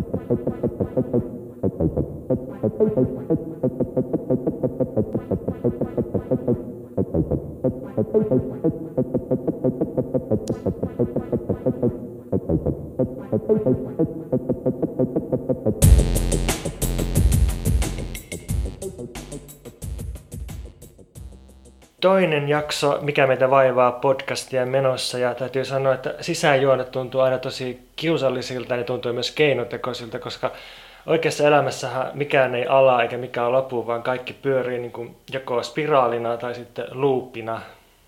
Thank you. Toinen jakso, mikä meitä vaivaa podcastia menossa ja täytyy sanoa, että sisäänjuonet tuntuu aina tosi kiusallisilta ja tuntuu myös keinotekoisilta, koska oikeassa elämässähän mikään ei ala eikä mikään lopu, vaan kaikki pyörii niin kuin joko spiraalina tai sitten loopina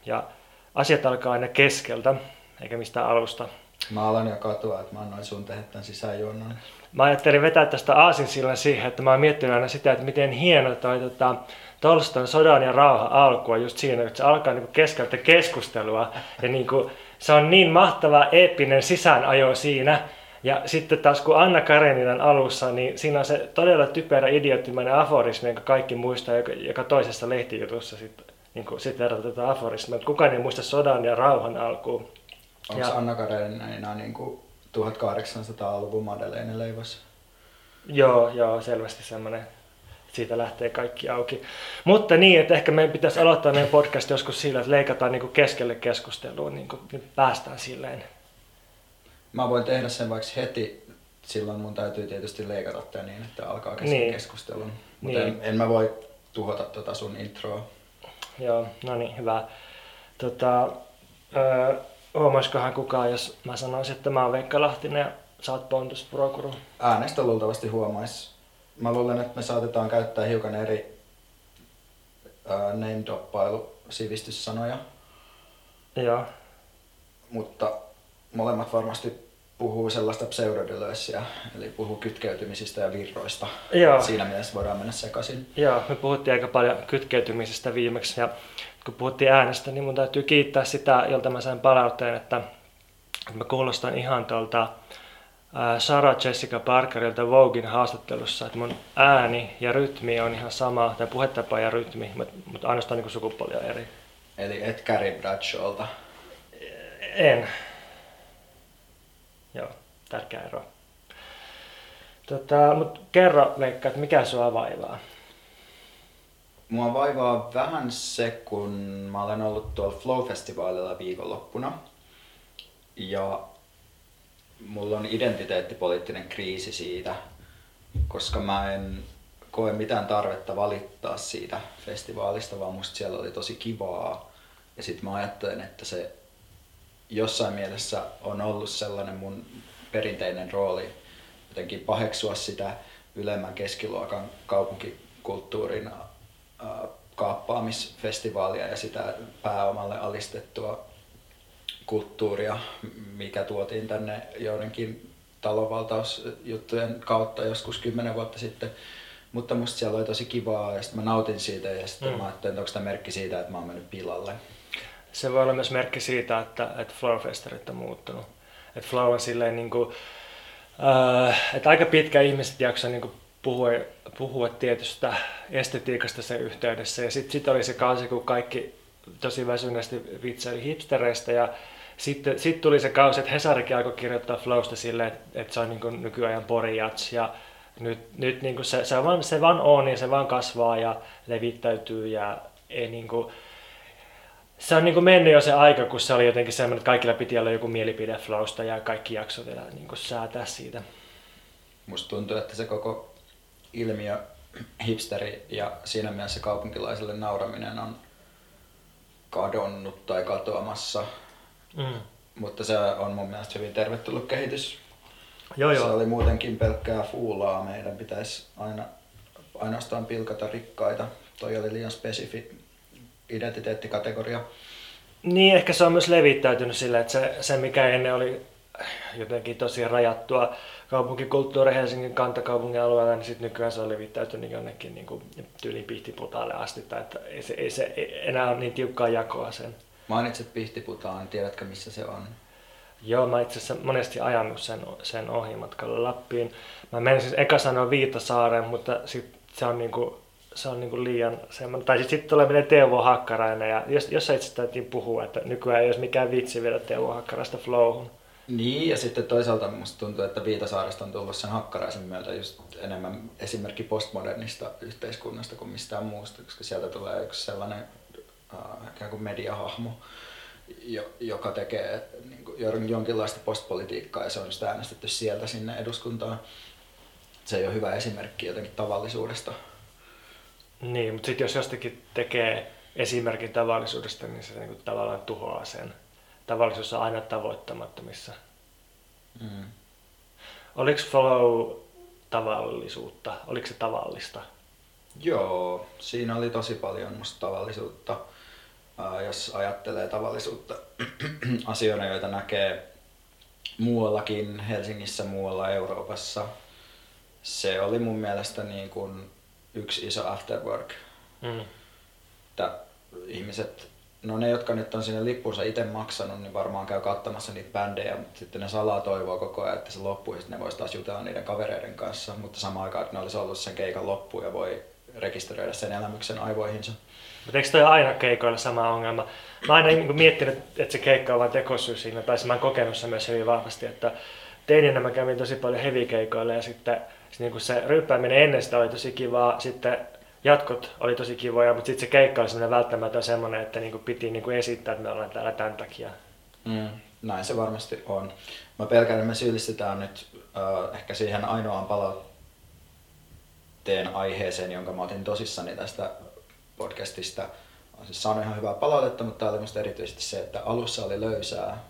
ja asiat alkaa aina keskeltä eikä mistään alusta. Mä alan jo katua, että mä annoin sun tehdä tämän sisäänjuonnon. Mä ajattelin vetää tästä aasinsillan siihen, että mä oon miettinyt aina sitä, että miten hieno toi tota, Tolston sodan ja rauha alkua just siinä, että se alkaa niin keskeltä keskustelua. Ja niin kuin, se on niin mahtava eeppinen sisäänajo siinä. Ja sitten taas kun Anna Kareninan alussa, niin siinä on se todella typerä idioottimainen aforismi, jonka kaikki muistaa, joka, joka toisessa lehtijutussa sitten niin kuin, sit verratetaan aforismia. Kukaan ei muista sodan ja rauhan alkuun. Onko ja... Anna Karenina niin kuin 1800-luvun Madeleine leivossa? Joo, joo, selvästi semmoinen siitä lähtee kaikki auki. Mutta niin, että ehkä meidän pitäisi aloittaa meidän podcast joskus sillä, että leikataan niin kuin keskelle keskustelua, niin kuin, niin päästään silleen. Mä voin tehdä sen vaikka heti, silloin mun täytyy tietysti leikata tämä niin, että alkaa kesken niin. keskustelun. Mutta niin. en, en, mä voi tuhota tota sun introa. Joo, no niin, hyvä. Tota, öö, huomaisikohan kukaan, jos mä sanoisin, että mä oon Veikka Lahtinen ja sä oot Pontus Prokuru? Äänestä luultavasti huomais mä luulen, että me saatetaan käyttää hiukan eri uh, name-doppailu sivistyssanoja. Joo. Mutta molemmat varmasti puhuu sellaista pseudodylössiä, eli puhuu kytkeytymisistä ja virroista. Joo. Siinä mielessä voidaan mennä sekaisin. Joo, me puhuttiin aika paljon kytkeytymisestä viimeksi ja kun puhuttiin äänestä, niin mun täytyy kiittää sitä, jolta mä sain palautteen, että mä kuulostan ihan tuolta Sarah Jessica Parkerilta Vogin haastattelussa, että mun ääni ja rytmi on ihan sama, tai puhetapa ja rytmi, mutta ainoastaan niin sukupuolia eri. Eli et Carrie Bradshawlta? En. Joo, tärkeä ero. Tota, mutta kerro Veikka, että mikä sua vaivaa? Mua vaivaa vähän se, kun mä olen ollut tuolla Flow-festivaalilla viikonloppuna. Ja mulla on identiteettipoliittinen kriisi siitä, koska mä en koe mitään tarvetta valittaa siitä festivaalista, vaan musta siellä oli tosi kivaa. Ja sitten mä ajattelen, että se jossain mielessä on ollut sellainen mun perinteinen rooli jotenkin paheksua sitä ylemmän keskiluokan kaupunkikulttuurin kaappaamisfestivaalia ja sitä pääomalle alistettua kulttuuria, mikä tuotiin tänne joidenkin talonvaltausjuttujen kautta joskus kymmenen vuotta sitten. Mutta musta siellä oli tosi kivaa ja sitten mä nautin siitä ja sitten mm. mä ajattelin, että onko tämä merkki siitä, että mä oon mennyt pilalle. Se voi olla myös merkki siitä, että, että Flowfesterit on muuttunut. Että Flow on silleen niin kuin, äh, että aika pitkä ihmiset jaksaa niin kuin puhua, puhua tietystä estetiikasta sen yhteydessä. Ja sitten sit oli se kausi, kun kaikki tosi väsyneesti vitsaili hipstereistä ja sitten sit tuli se kausi, että Hesarikin alkoi kirjoittaa Flowsta silleen, että, että se on niin nykyajan porijats ja nyt, nyt niin se, se, vaan, se vaan on ja se vaan kasvaa ja levittäytyy ja ei niin kuin, se on niin kuin mennyt jo se aika, kun se oli jotenkin semmoinen, että kaikilla piti olla joku mielipide Flowsta ja kaikki jakso vielä niin kuin säätää siitä. Musta tuntuu, että se koko ilmiö hipsteri ja siinä mielessä kaupunkilaiselle nauraminen on kadonnut tai katoamassa Mm. Mutta se on mun mielestä hyvin tervetullut kehitys. Joo, joo. Se oli muutenkin pelkkää fuulaa. Meidän pitäisi aina, ainoastaan pilkata rikkaita. Toi oli liian spesifi identiteettikategoria. Niin, ehkä se on myös levittäytynyt sillä, että se, se mikä ennen oli jotenkin tosi rajattua kaupunkikulttuuri Helsingin kantakaupungin alueella, niin sitten nykyään se on levittäytynyt jonnekin niin kuin tyyliin pihtiputaalle asti, tai että ei se, ei se enää ole niin tiukkaa jakoa sen. Mainitsit Pihtiputaan, tiedätkö missä se on? Joo, mä itse asiassa monesti ajanut sen, sen ohi matkalla Lappiin. Mä menin siis eka sanoa Viitasaaren, mutta sit se on niinku, se on niinku liian semmoinen. Tai sitten sit tulee meille Teuvo Hakkarainen ja jos, jos itse täytyy puhua, että nykyään ei olisi mikään vitsi viedä Teuvo Hakkaraista flowhun. Niin, ja sitten toisaalta musta tuntuu, että Viitasaaresta on tullut sen hakkaraisen myötä just enemmän esimerkki postmodernista yhteiskunnasta kuin mistään muusta, koska sieltä tulee yksi sellainen ikään kuin mediahahmo, jo, joka tekee niin kuin, jonkinlaista postpolitiikkaa ja se on just äänestetty sieltä sinne eduskuntaan. Se ei ole hyvä esimerkki jotenkin tavallisuudesta. Niin, mutta sitten jos jostakin tekee esimerkin tavallisuudesta, niin se niin kuin, tavallaan tuhoaa sen. Tavallisuus on aina tavoittamattomissa. Mm. Oliko flow tavallisuutta? Oliko se tavallista? Joo, siinä oli tosi paljon musta tavallisuutta jos ajattelee tavallisuutta asioina, joita näkee muuallakin, Helsingissä, muualla Euroopassa, se oli mun mielestä niin kuin yksi iso afterwork. Mm. Että ihmiset, no ne jotka nyt on sinne lippunsa itse maksanut, niin varmaan käy katsomassa niitä bändejä, mutta sitten ne salaa toivoa koko ajan, että se loppuu ja sitten ne vois taas jutella niiden kavereiden kanssa, mutta samaan aikaan, että ne olisi ollut sen keikan loppu ja voi rekisteröidä sen elämyksen aivoihinsa. Mutta eikö toi aina keikoilla sama ongelma? Mä aina niin miettinyt, että se keikka on vain tekosyy siinä, tai mä oon kokenut sen myös hyvin vahvasti, että teininä mä kävin tosi paljon heavy-keikoilla ja sitten se, niin se ryppääminen ennen sitä oli tosi kivaa, sitten jatkot oli tosi kivoja, mutta sitten se keikka oli semmoinen välttämätön semmoinen, että niin piti niin esittää, että me ollaan täällä tämän takia. Mm, näin se varmasti on. Mä pelkään, että me syyllistetään nyt uh, ehkä siihen ainoaan palautteen aiheeseen, jonka mä otin tosissani tästä podcastista. On siis saanut ihan hyvää palautetta, mutta tämä oli erityisesti se, että alussa oli löysää.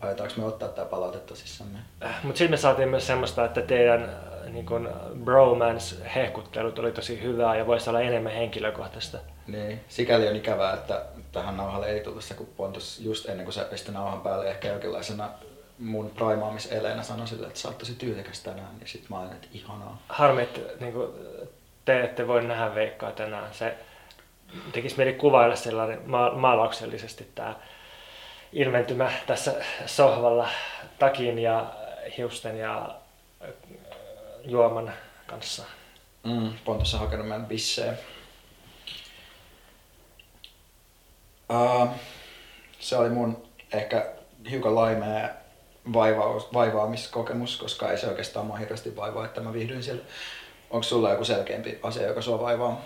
Aiotaanko me ottaa tämä palaute tosissamme? Äh, mutta sitten me saatiin myös semmoista, että teidän äh, niin kun bromance-hehkuttelut oli tosi hyvää ja voisi olla enemmän henkilökohtaista. Niin, sikäli on ikävää, että tähän nauhalle ei tullut se, kun Pontus just ennen kuin se pisti nauhan päälle ehkä jonkinlaisena mun praimaamiseleenä sanoi sille, että sä oot tosi tyylikäs tänään, niin sit mä olin, että ihanaa. Harmi, että niin kuin, te ette voi nähdä Veikkaa tänään. Se tekisi mieli kuvailla sellainen ma- maalauksellisesti tämä ilmentymä tässä sohvalla takin ja hiusten ja äh, juoman kanssa. Mm, Pontossa hakenut meidän bissejä. Uh, se oli mun ehkä hiukan laimea vaivaus, vaivaamiskokemus, koska ei se oikeastaan mua hirveästi vaivaa, että mä viihdyin siellä. Onko sulla joku selkeämpi asia, joka sua vaivaa?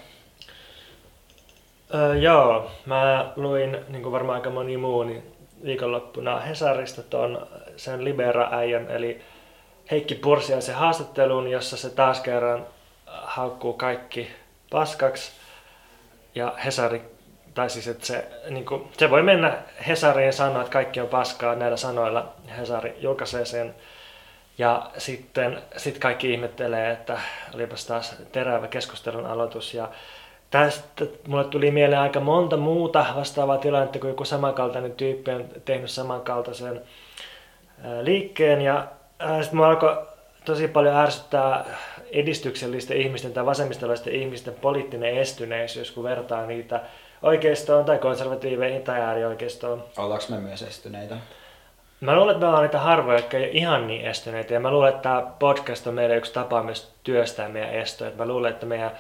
Öö, joo, mä luin, niin kuin varmaan aika moni muu, niin viikonloppuna Hesarista ton sen Libera-äijän, eli Heikki Pursiaisen haastattelun, jossa se taas kerran haukkuu kaikki paskaksi. Ja Hesari, tai siis että se, niin kuin, se voi mennä Hesariin sanoa, että kaikki on paskaa näillä sanoilla. Hesari julkaisee sen ja sitten sit kaikki ihmettelee, että olipas taas terävä keskustelun aloitus. Ja tästä mulle tuli mieleen aika monta muuta vastaavaa tilannetta, kun joku samankaltainen tyyppi on tehnyt samankaltaisen liikkeen. Ja sitten mua alkoi tosi paljon ärsyttää edistyksellisten ihmisten tai vasemmistolaisten ihmisten poliittinen estyneisyys, kun vertaa niitä oikeistoon tai konservatiiveihin tai äärioikeistoon. Ollaanko me myös estyneitä? Mä luulen, että me ollaan niitä harvoja, jotka ei ihan niin estyneitä. Ja mä luulen, että tämä podcast on meidän yksi tapa myös työstää meidän estoja. Mä luulen, että meidän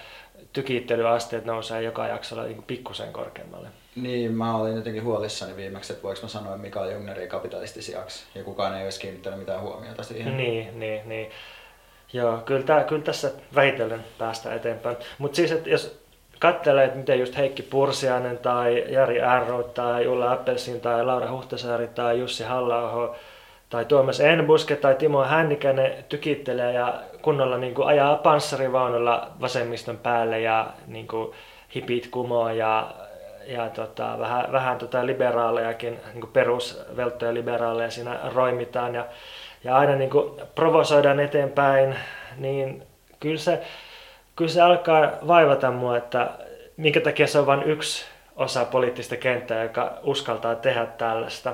tykittelyasteet nousee joka jaksolla niin pikkusen korkeammalle. Niin, mä olin jotenkin huolissani viimeksi, että voiko mä sanoa Mikael Jungnerin kapitalistisiaksi. Ja kukaan ei olisi kiinnittänyt mitään huomiota siihen. Niin, niin, niin. Joo, kyllä, tää, kyllä tässä vähitellen päästään eteenpäin. Mutta siis, että jos katselee, että miten just Heikki Pursiainen tai Jari Ärro tai Ulla Appelsin tai Laura Huhtasaari tai Jussi halla tai Tuomas Enbuske tai Timo Hännikäinen tykittelee ja kunnolla niin kuin ajaa panssarivaunulla vasemmiston päälle ja niin kuin hipit kumoa ja, ja tota, vähän, vähän tota liberaalejakin, niin kuin perusvelttoja liberaaleja siinä roimitaan ja, ja aina niin kuin provosoidaan eteenpäin, niin kyllä se, kyllä se alkaa vaivata mua, että minkä takia se on vain yksi osa poliittista kenttää, joka uskaltaa tehdä tällaista.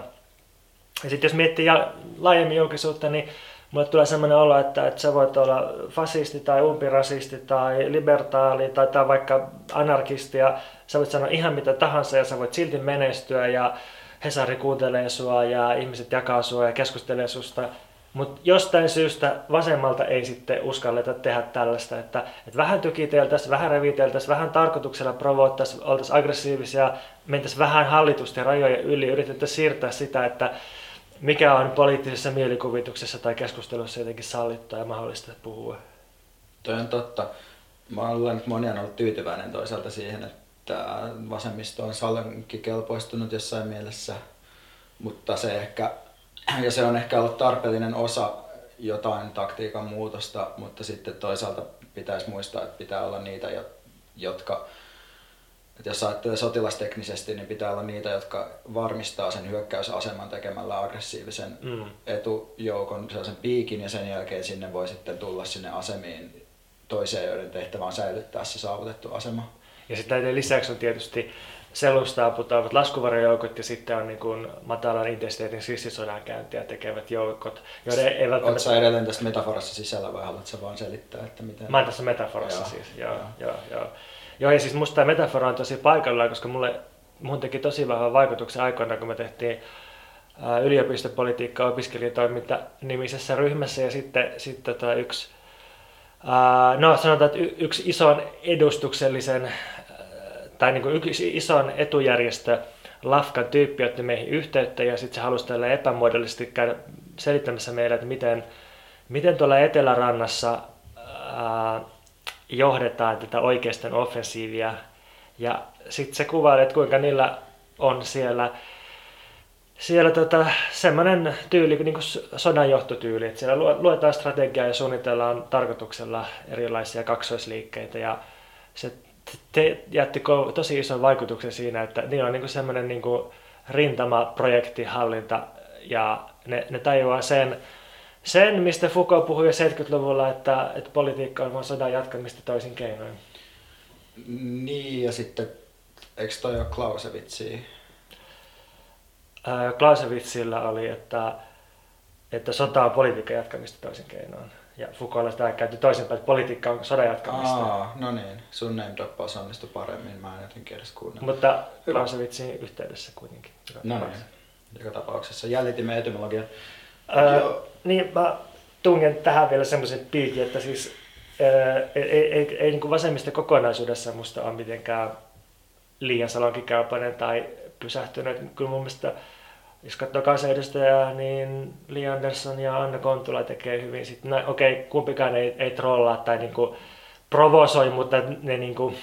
Ja sitten jos miettii laajemmin julkisuutta, niin mulle tulee sellainen olo, että, että sä voit olla fasisti tai umpirasisti tai libertaali tai, tai vaikka anarkisti ja sä voit sanoa ihan mitä tahansa ja sä voit silti menestyä ja Hesari kuuntelee sua ja ihmiset jakaa sua ja keskustelee susta mutta jostain syystä vasemmalta ei sitten uskalleta tehdä tällaista, että, että vähän tykiteltäisiin, vähän reviteltäisiin, vähän tarkoituksella provoittaisiin, oltaisiin aggressiivisia, mentäisiin vähän hallitusten rajojen yli, yritettäisiin siirtää sitä, että, mikä on poliittisessa mielikuvituksessa tai keskustelussa jotenkin sallittua ja mahdollista puhua? Toi on totta. Mä luulen, että moni on ollut tyytyväinen toisaalta siihen, että vasemmisto on sallankin kelpoistunut jossain mielessä, mutta se ehkä, ja se on ehkä ollut tarpeellinen osa jotain taktiikan muutosta, mutta sitten toisaalta pitäisi muistaa, että pitää olla niitä, jotka että jos ajattelee sotilasteknisesti, niin pitää olla niitä, jotka varmistaa sen hyökkäysaseman tekemällä aggressiivisen mm. etujoukon sellaisen piikin ja sen jälkeen sinne voi sitten tulla sinne asemiin toiseen, joiden tehtävä on säilyttää se saavutettu asema. Ja sitten näiden lisäksi on tietysti selusta aputaavat laskuvarjojoukot ja sitten on niin kuin matalan intensiteetin sissisodankäyntiä tekevät joukot, joiden ei välttämättä... Oletko sä edelleen tästä metaforassa sisällä vai haluatko vaan selittää, että miten... Mä oon tässä metaforassa joo. siis, joo, joo, joo. joo. Joo, ja siis musta tämä metafora on tosi paikallaan, koska mulle, mun teki tosi vahvan vaikutuksen aikoina, kun me tehtiin yliopistopolitiikka opiskelijatoiminta nimisessä ryhmässä ja sitten, sitten tota yksi, no sanotaan, että yksi ison edustuksellisen tai niin kuin yksi ison etujärjestö Lafkan tyyppi otti meihin yhteyttä ja sitten se halusi tällä epämuodollisesti käydä selittämässä meille, että miten, miten tuolla Etelärannassa ää, johdetaan tätä oikeisten offensiivia. Ja sitten se kuvaa, että kuinka niillä on siellä, siellä tota, semmoinen tyyli, niin kuin sodan johtotyyli, että siellä luetaan strategiaa ja suunnitellaan tarkoituksella erilaisia kaksoisliikkeitä ja se te jätti tosi ison vaikutuksen siinä, että niillä on niin semmoinen niin rintamaprojektihallinta ja ne, ne tajuaa sen, sen, mistä Foucault puhui jo 70-luvulla, että, että politiikka on vain sodan jatkamista toisin keinoin. Niin, ja sitten, eikö toi ole Clausewitzia? Clausewitzilla oli, että, että sota on politiikan jatkamista toisin keinoin. Ja Foucault sitä käytti toisinpäin, että politiikka on sodan jatkamista. Aa, no niin. Sun name droppaus onnistui paremmin, mä en jotenkin edes kuunnella. Mutta Clausewitzin yhteydessä kuitenkin. No niin. Joka tapauksessa jäljitimme etymologian. Öö, niin mä tungen tähän vielä semmoisen piikin, että siis öö, ei, ei, ei, ei niin vasemmista kokonaisuudessa musta ole mitenkään liian salonkikäypäinen tai pysähtynyt. Kyllä mun mielestä jos katsoo kansanedustajaa, niin Li Andersson ja Anna Kontula tekee hyvin. Sitten, no, okei, okay, kumpikaan ei, ei trollaa tai niinku provosoi, mutta ne niinku,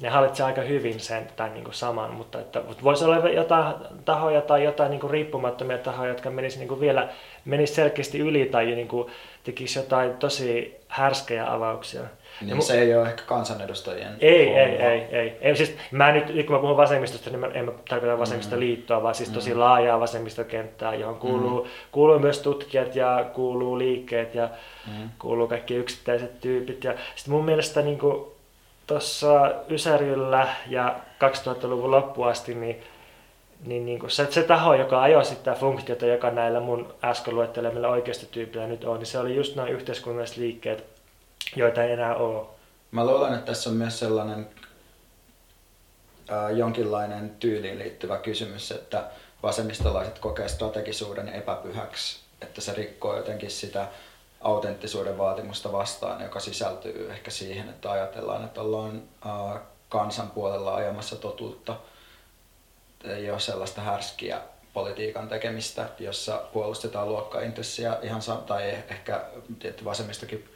ne hallitsee aika hyvin sen tai niin kuin saman, mutta että, voisi olla jotain tahoja tai jotain niin kuin riippumattomia tahoja, jotka menisivät niin kuin vielä menis selkeästi yli tai niin kuin tekisi jotain tosi härskejä avauksia. Niin se ei ole ehkä kansanedustajien Ei, ei, ei, ei, ei. Siis mä nyt, kun mä puhun vasemmistosta, niin mä en mä tarkoita vasemmistoliittoa, vaan siis tosi mm. laajaa vasemmistokenttää, johon kuuluu, mm. kuuluu myös tutkijat ja kuuluu liikkeet ja mm. kuuluu kaikki yksittäiset tyypit. Ja sitten mun mielestä niin tuossa Ysärillä ja 2000-luvun loppuun asti, niin, niin, niin se, se taho, joka ajoi sitä funktiota, joka näillä mun äsken luettelemilla oikeistotyypillä nyt on, niin se oli just nämä yhteiskunnalliset liikkeet, joita ei enää ole. Mä luulen, että tässä on myös sellainen ää, jonkinlainen tyyliin liittyvä kysymys, että vasemmistolaiset kokee strategisuuden epäpyhäksi, että se rikkoo jotenkin sitä autenttisuuden vaatimusta vastaan, joka sisältyy ehkä siihen, että ajatellaan, että ollaan kansan puolella ajamassa totuutta. Ei ole sellaista härskiä politiikan tekemistä, jossa puolustetaan luokkaintressiä ihan tai ehkä tietty vasemmistokin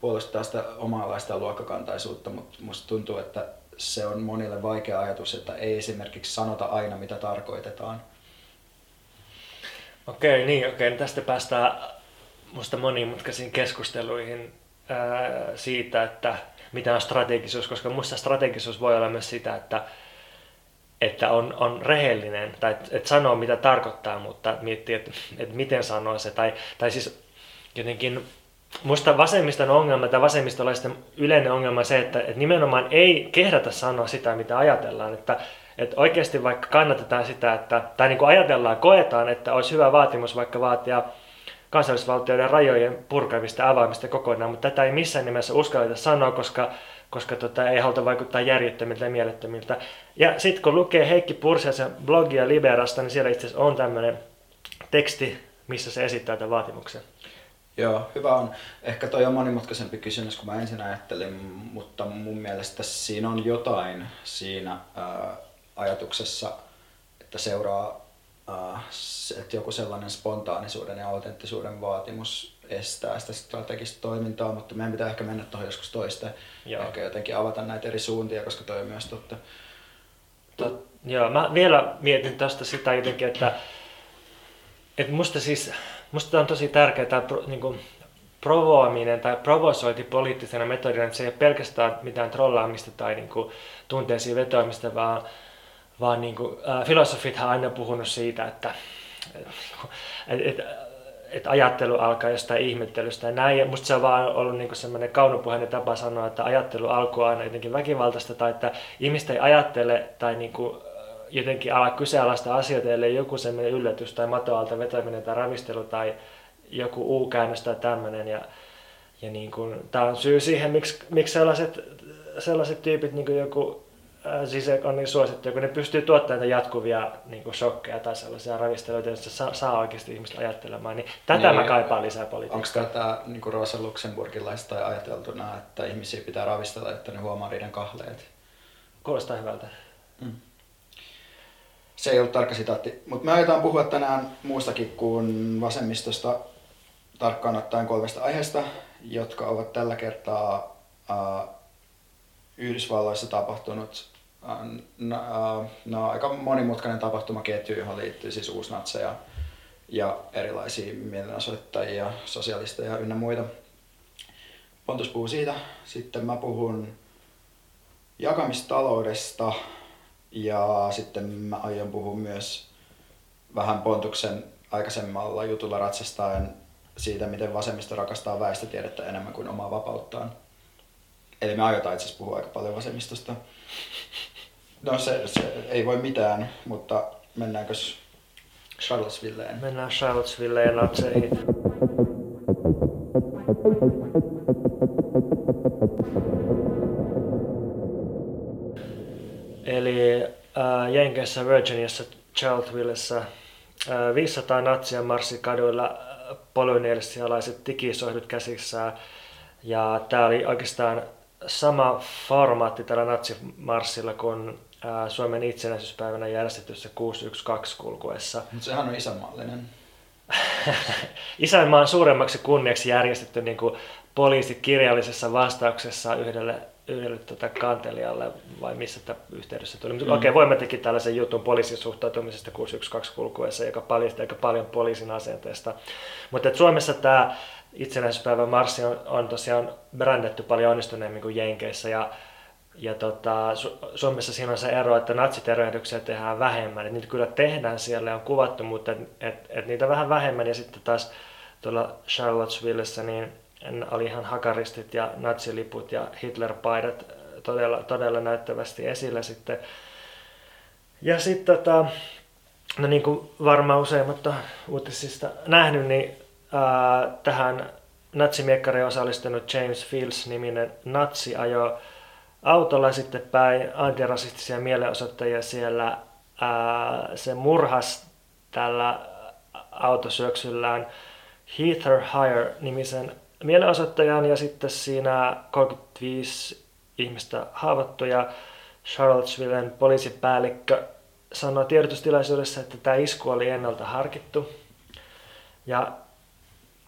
puolustaa sitä omanlaista luokkakantaisuutta, mutta musta tuntuu, että se on monille vaikea ajatus, että ei esimerkiksi sanota aina mitä tarkoitetaan. Okei, niin okei. Tästä päästään musta monimutkaisiin keskusteluihin ää, siitä, että mitä on strategisuus, koska musta strategisuus voi olla myös sitä, että, että on, on rehellinen tai että et sanoo mitä tarkoittaa, mutta miettii, että, että miten sanoo se. Tai, tai siis jotenkin musta vasemmiston ongelma tai vasemmistolaisten yleinen ongelma on se, että, että nimenomaan ei kehdata sanoa sitä, mitä ajatellaan. Että, että oikeasti vaikka kannatetaan sitä, että, tai niin kuin ajatellaan, koetaan, että olisi hyvä vaatimus vaikka vaatia kansallisvaltioiden rajojen purkamista ja avaamista kokonaan, mutta tätä ei missään nimessä uskalleta sanoa, koska, koska tota, ei haluta vaikuttaa järjettömiltä ja mielettömiltä. Ja sitten kun lukee Heikki Pursiasen blogia Liberasta, niin siellä itse asiassa on tämmöinen teksti, missä se esittää tämän vaatimuksen. Joo, hyvä on. Ehkä toi on monimutkaisempi kysymys kuin mä ensin ajattelin, mutta mun mielestä siinä on jotain siinä ää, ajatuksessa, että seuraa uh, että joku sellainen spontaanisuuden ja autenttisuuden vaatimus estää sitä strategista toimintaa, mutta meidän pitää ehkä mennä tuohon joskus toiste. Joo. Ehkä jotenkin avata näitä eri suuntia, koska toi on myös totta. Tot, joo, mä vielä mietin tästä sitä jotenkin, että, että musta siis, musta on tosi tärkeää tämä niin kuin, provoaminen tai provosointi poliittisena metodina, että se ei ole pelkästään mitään trollaamista tai niin kuin, tunteisiin vetoamista, vaan, vaan niin kuin, ää, filosofithan on aina puhunut siitä, että, että, että että ajattelu alkaa jostain ihmettelystä ja näin. Musta se on vaan ollut niin semmoinen kaunopuheinen tapa sanoa, että ajattelu alkoi aina jotenkin väkivaltaista tai että ihmistä ei ajattele tai niin kuin jotenkin ala kyseenalaista asioita, ellei joku semmoinen yllätys tai matoalta vetäminen tai ravistelu tai joku U-käännös tai tämmöinen. Ja, ja niin kuin, tämä on syy siihen, miksi, miksi sellaiset, sellaiset tyypit, niin kuin joku siis on niin suosittu, kun ne pystyy tuottamaan jatkuvia niin kuin shokkeja tai sellaisia ravisteluita, joissa saa, saa oikeasti ihmiset ajattelemaan, niin tätä niin, mä kaipaan lisää politiikkaa. Onko tätä niin kuin Rosa Luxemburgilaista ajateltuna, että ihmisiä pitää ravistella, että ne huomaa niiden kahleet? Kuulostaa hyvältä. Se ei ollut tarkka sitaatti, mutta me aiotaan puhua tänään muustakin kuin vasemmistosta tarkkaan ottaen kolmesta aiheesta, jotka ovat tällä kertaa uh, Yhdysvalloissa tapahtunut no, aika monimutkainen tapahtumaketju, johon liittyy siis uusnatseja ja erilaisia mielenosoittajia, sosialisteja ynnä muita. Pontus puhuu siitä. Sitten mä puhun jakamistaloudesta ja sitten mä aion puhua myös vähän Pontuksen aikaisemmalla jutulla ratsastaen siitä, miten vasemmista rakastaa väestötiedettä enemmän kuin omaa vapauttaan. Eli me aiotaan itse puhua aika paljon vasemmistosta. No se, se ei voi mitään, mutta mennäänkö Charlottesvilleen? Mennään Charlottesvilleen natseihin. Eli äh, Jenkeissä Virginiassa Charlottesvillessä äh, 500 natsia marssi kaduilla äh, polynesialaiset digisohdut käsissään. Ja tämä oli oikeastaan sama formaatti tällä natsimarssilla kuin Suomen itsenäisyyspäivänä järjestetyssä 612 kulkuessa. Mutta sehän on isänmaallinen. Isänmaan suuremmaksi kunniaksi järjestetty niin kuin poliisi kirjallisessa vastauksessa yhdelle, yhdelle tota kantelijalle, vai missä tämä yhteydessä tuli. Mm. Okei, okay, voimme teki tällaisen jutun poliisin suhtautumisesta 612 kulkuessa, joka paljasti aika paljon poliisin asenteesta. Mutta Suomessa tämä itsenäisyyspäivän marssi on, on tosiaan brändetty paljon onnistuneemmin kuin Jenkeissä ja, ja tota, Su- Suomessa siinä on se ero, että natsitervehdyksiä tehdään vähemmän. Et niitä kyllä tehdään siellä ja on kuvattu, mutta et, et, et niitä vähän vähemmän ja sitten taas tuolla Charlottesvillessä niin oli ihan hakaristit ja natsiliput ja Hitler-paidat todella, todella näyttävästi esillä sitten. Ja sitten tota, no niin kuin varmaan useimmat uutisista nähnyt, niin tähän natsimiekkariin osallistunut James Fields-niminen natsi ajoi autolla sitten päin antirasistisia mielenosoittajia siellä. Ää, se murhas tällä autosyöksyllään Heather Hire-nimisen mielenosoittajan ja sitten siinä 35 ihmistä haavoittuja. Charlottesvillen poliisipäällikkö sanoi tiedotustilaisuudessa, että tämä isku oli ennalta harkittu. Ja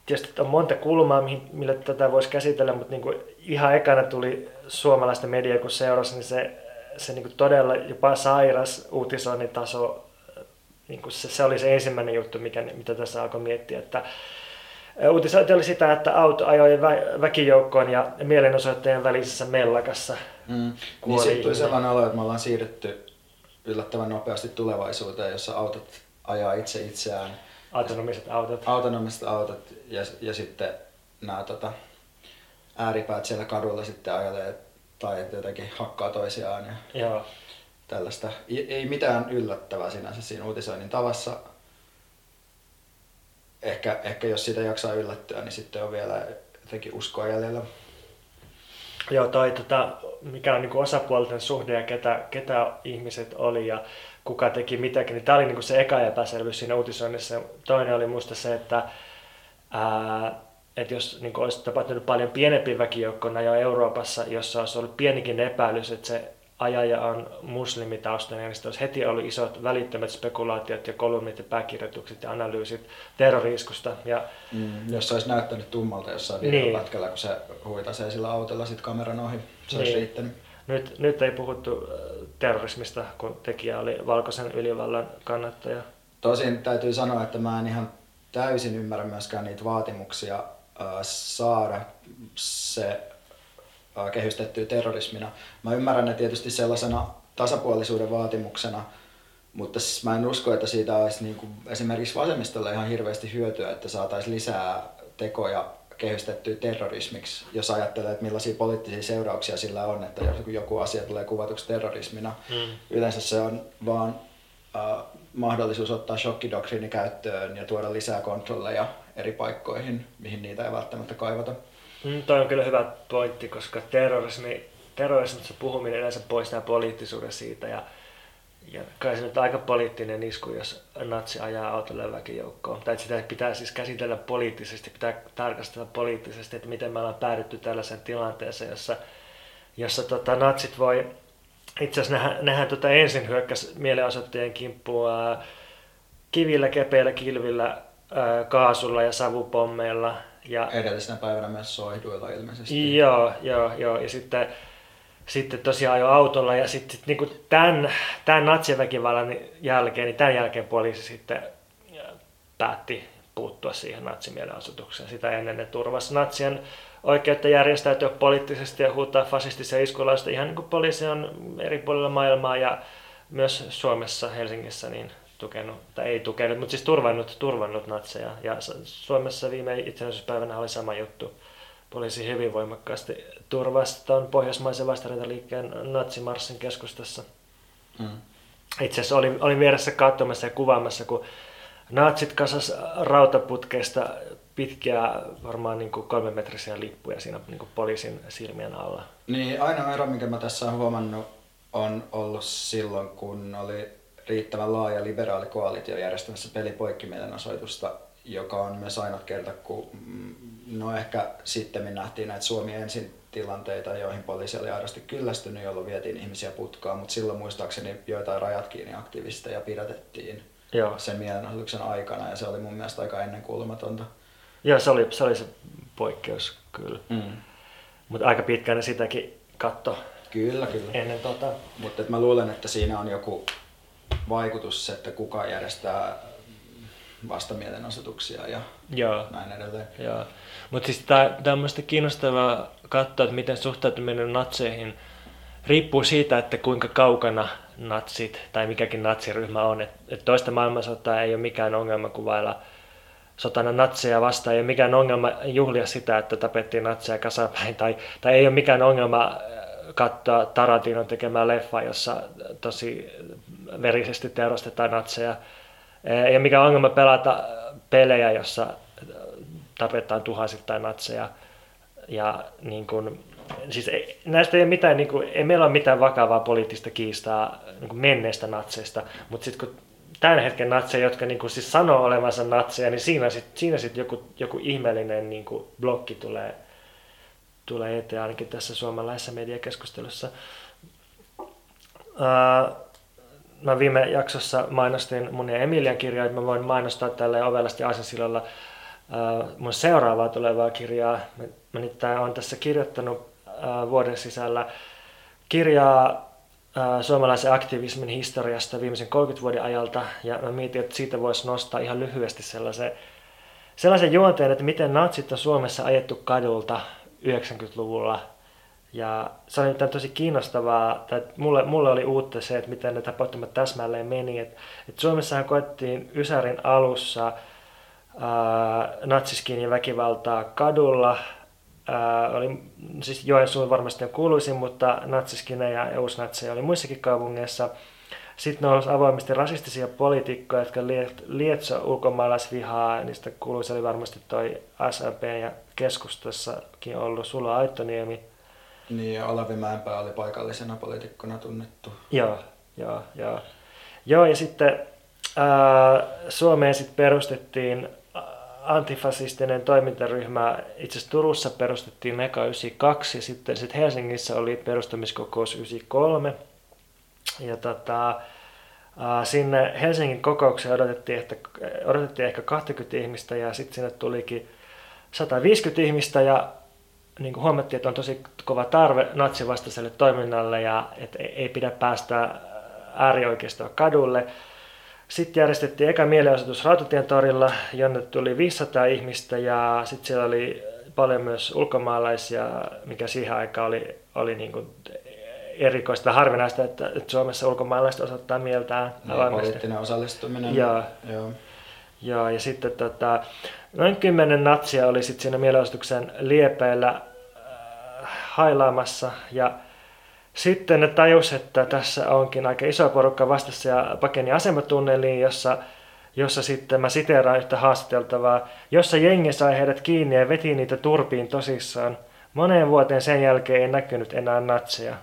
tietysti on monta kulmaa, millä tätä voisi käsitellä, mutta niin kuin ihan ekana tuli suomalaista mediaa, kun seurasi, niin se, se niin kuin todella jopa sairas uutisoinnin taso, niin kuin se, se oli se ensimmäinen juttu, mikä, mitä tässä alkoi miettiä, että Uutisointi oli sitä, että auto ajoi vä- väkijoukkoon ja mielenosoittajien välisessä mellakassa. Mm. Niin sitten tuli sellainen olo, että me ollaan siirretty yllättävän nopeasti tulevaisuuteen, jossa autot ajaa itse itseään Autonomiset autot. Autonomiset autot ja, ja sitten nämä tota, ääripäät siellä kadulla sitten ajelee tai jotenkin hakkaa toisiaan ja Joo. tällaista. Ei, ei mitään yllättävää sinänsä siinä uutisoinnin tavassa. Ehkä, ehkä jos sitä jaksaa yllättyä, niin sitten on vielä jotenkin uskoa jäljellä. Joo, toi tota, mikä on niin osapuolten suhde ja ketä, ketä ihmiset oli ja kuka teki mitäkin, niin tämä oli niin se eka epäselvyys siinä uutisoinnissa. Toinen oli musta se, että, ää, että jos niin olisi tapahtunut paljon pienempi väkijoukkona jo Euroopassa, jossa olisi ollut pienikin epäilys, että se ajaja on muslimitaustainen, niin olisi heti ollut isot välittömät spekulaatiot ja kolumnit ja pääkirjoitukset ja analyysit terroriskusta. Ja, mm, jos se olisi näyttänyt tummalta jossain niin. kun se huitasee sillä autolla sit kameran ohi, se olisi niin. riittänyt. Nyt, nyt ei puhuttu äh, terrorismista, kun tekijä oli valkoisen ylivallan kannattaja. Tosin täytyy sanoa, että mä en ihan täysin ymmärrä myöskään niitä vaatimuksia äh, saada se kehystettyä terrorismina. Mä ymmärrän ne tietysti sellaisena tasapuolisuuden vaatimuksena, mutta siis mä en usko, että siitä olisi niin kuin esimerkiksi vasemmistolle ihan hirveästi hyötyä, että saataisiin lisää tekoja kehystettyä terrorismiksi, jos ajattelee, että millaisia poliittisia seurauksia sillä on, että jos joku asia tulee kuvatuksi terrorismina. Mm. Yleensä se on vaan äh, mahdollisuus ottaa shokkidoktriini käyttöön ja tuoda lisää kontrolleja eri paikkoihin, mihin niitä ei välttämättä kaivata. Mm, toi on kyllä hyvä pointti, koska terrorismi, terrorismista puhuminen yleensä poistaa poliittisuuden siitä ja ja kai se nyt aika poliittinen isku, jos natsi ajaa autolle väkijoukkoon. Tai sitä pitää siis käsitellä poliittisesti, pitää tarkastella poliittisesti, että miten me ollaan päädytty tällaiseen tilanteeseen, jossa, jossa tota, natsit voi, itse asiassa nehän, nehän tota ensin hyökkäs mielenosoittajien kimppuun kivillä, kepeillä, kilvillä, ää, kaasulla ja savupommeilla. Ja, Edellisenä päivänä myös soihduilla ilmeisesti. Joo, joo, joo. Ja sitten sitten tosiaan jo autolla ja sitten sit, niin tämän, tämän natsiväkivallan jälkeen, niin tämän jälkeen poliisi sitten päätti puuttua siihen natsimielenosoitukseen. Sitä ennen ne turvasi natsien oikeutta järjestäytyä poliittisesti ja huutaa fasistisia iskulausta ihan niin kuin poliisi on eri puolilla maailmaa ja myös Suomessa, Helsingissä niin tukenut, tai ei tukenut, mutta siis turvannut, turvannut natseja. Ja Suomessa viime itsenäisyyspäivänä oli sama juttu poliisi hyvin voimakkaasti turvasi tuon pohjoismaisen vastarintaliikkeen natsimarssin keskustassa. Mm. Itse asiassa olin, olin vieressä katsomassa ja kuvaamassa, kun natsit kasas rautaputkeista pitkiä, varmaan niin kuin kolmemetrisiä lippuja siinä niin kuin poliisin silmien alla. Niin, ainoa ero, minkä mä tässä olen huomannut, on ollut silloin, kun oli riittävän laaja liberaali koalitio järjestämässä pelipoikkimielenosoitusta, joka on myös ainut kerta, kun mm, No ehkä sitten nähtiin näitä Suomi ensin tilanteita, joihin poliisi oli aidosti kyllästynyt, jolloin vietiin ihmisiä putkaan, mutta silloin muistaakseni joitain rajat kiinni aktivisteja pidätettiin Joo. sen mielenosoituksen aikana ja se oli mun mielestä aika ennenkuulumatonta. Joo, se oli se, oli se poikkeus kyllä. Mm. Mutta aika pitkään sitäkin katto. Kyllä, kyllä. Ennen tota. Mutta mä luulen, että siinä on joku vaikutus, että kuka järjestää vastamielenosoituksia ja Joo. näin edelleen. Joo. Mutta siis tämä on kiinnostavaa katsoa, että miten suhtautuminen natseihin riippuu siitä, että kuinka kaukana natsit tai mikäkin natsiryhmä on. Että et toista maailmansotaa ei ole mikään ongelma kuvailla sotana natseja vastaan, ei ole mikään ongelma juhlia sitä, että tapettiin natseja kasapäin, tai, tai ei ole mikään ongelma äh, katsoa Tarantinon tekemää leffa, jossa tosi verisesti teurastetaan natseja. Ei ole mikään ongelma pelata pelejä, jossa tapetaan tuhansittain natseja. Ja niin kuin, siis ei, näistä ei ole mitään, niin kuin, ei meillä ole mitään vakavaa poliittista kiistaa niin kuin menneistä natseista, mutta sitten kun tämän hetken natseja, jotka niin kuin siis sanoo olevansa natseja, niin siinä sitten siinä sit joku, joku ihmeellinen niin kuin blokki tulee, tulee eteen, ainakin tässä suomalaisessa mediakeskustelussa. Uh, mä viime jaksossa mainostin mun ja Emilian kirjaa, että mä voin mainostaa tälle ovelasti Aasinsillalla Äh, mun seuraavaa tulevaa kirjaa. Mä, mä nyt olen tässä kirjoittanut äh, vuoden sisällä kirjaa äh, suomalaisen aktivismin historiasta viimeisen 30 vuoden ajalta, ja mä mietin, että siitä voisi nostaa ihan lyhyesti sellaisen, sellaisen juonteen, että miten natsit on Suomessa ajettu kadulta 90-luvulla. Ja se oli tosi kiinnostavaa, tai mulle, mulle oli uutta se, että miten ne tapahtumat täsmälleen meni. Et, et Suomessahan koettiin Ysärin alussa – natsiskin ja väkivaltaa kadulla. Ää, oli, siis Joensuun varmasti kuuluisin, mutta natsiskine ja uusnatseja oli muissakin kaupungeissa. Sitten nousi avoimesti rasistisia poliitikkoja, jotka lietso ulkomaalaisvihaa. Niistä kuuluisa oli varmasti toi SLP ja keskustassakin ollut Sula Aittoniemi. Niin, ja Olavi Mäenpää oli paikallisena poliitikkona tunnettu. Joo, joo, joo. Joo, ja sitten ää, Suomeen sitten perustettiin antifasistinen toimintaryhmä itse asiassa Turussa perustettiin Meka 92 ja sitten sit Helsingissä oli perustamiskokous 93. ja tota, sinne Helsingin kokoukseen odotettiin, että, odotettiin ehkä 20 ihmistä ja sitten sinne tulikin 150 ihmistä ja niin kuin huomattiin, että on tosi kova tarve natsivastaiselle toiminnalle ja että ei pidä päästä äärioikeistoa kadulle. Sitten järjestettiin eka mielenosoitus Rautatien torilla, jonne tuli 500 ihmistä ja sitten siellä oli paljon myös ulkomaalaisia, mikä siihen aikaan oli, oli niin kuin erikoista harvinaista, että, Suomessa ulkomaalaiset osoittaa mieltään niin, Poliittinen osallistuminen. Joo. Joo. Joo, ja sitten tota, noin kymmenen natsia oli sitten siinä mielenosoituksen liepeillä äh, hailaamassa ja sitten ne tajus, että tässä onkin aika iso porukka vastassa ja pakeni asematunneliin, jossa, jossa sitten mä siteeraan yhtä haastateltavaa, jossa jengi sai heidät kiinni ja veti niitä turpiin tosissaan. Moneen vuoteen sen jälkeen ei näkynyt enää natseja.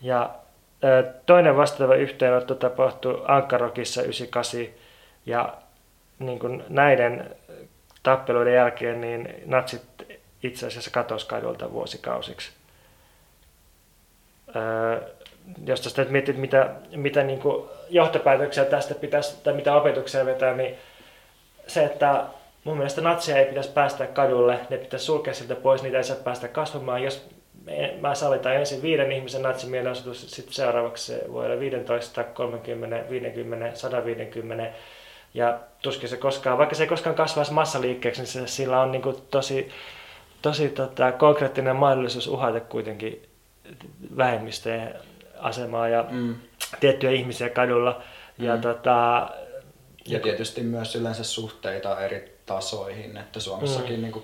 Ja toinen vastaava yhteenotto tapahtui Ankkarokissa 98 ja niin kuin näiden tappeluiden jälkeen niin natsit itse asiassa katosi kadulta vuosikausiksi. Öö, jos tästä nyt mietit, mitä, mitä niin kuin johtopäätöksiä tästä pitäisi, tai mitä opetuksia vetää, niin se, että mun mielestä natsia ei pitäisi päästä kadulle, ne pitäisi sulkea siltä pois, niitä ei saa päästä kasvamaan. Jos mä sallitaan ensin viiden ihmisen natsimielenosoitus, sitten seuraavaksi voi olla 15, 30, 50, 150, ja tuskin se koskaan, vaikka se ei koskaan kasvaisi massaliikkeeksi, niin se, sillä on niin kuin tosi, tosi tota, konkreettinen mahdollisuus uhata kuitenkin vähemmistöjen asemaa ja mm. tiettyjä ihmisiä kadulla. Ja, mm. tota, ja tietysti myös yleensä suhteita eri tasoihin, että Suomessakin mm. niin 6-12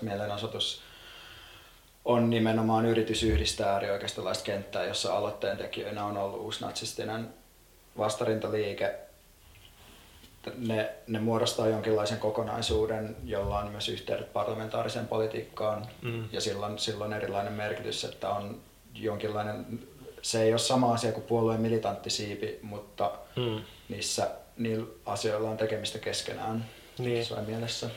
mielenosoitus on nimenomaan yritys yhdistää äärioikeistolaista kenttää, jossa aloitteen tekijöinä on ollut uusnatsistinen vastarintaliike. Ne, ne muodostaa jonkinlaisen kokonaisuuden, jolla on myös yhteydet parlamentaariseen politiikkaan mm. ja silloin, silloin erilainen merkitys, että on jonkinlainen, se ei ole sama asia kuin puolueen militantti siipi, mutta mm. niissä niillä asioilla on tekemistä keskenään niin. mielessä.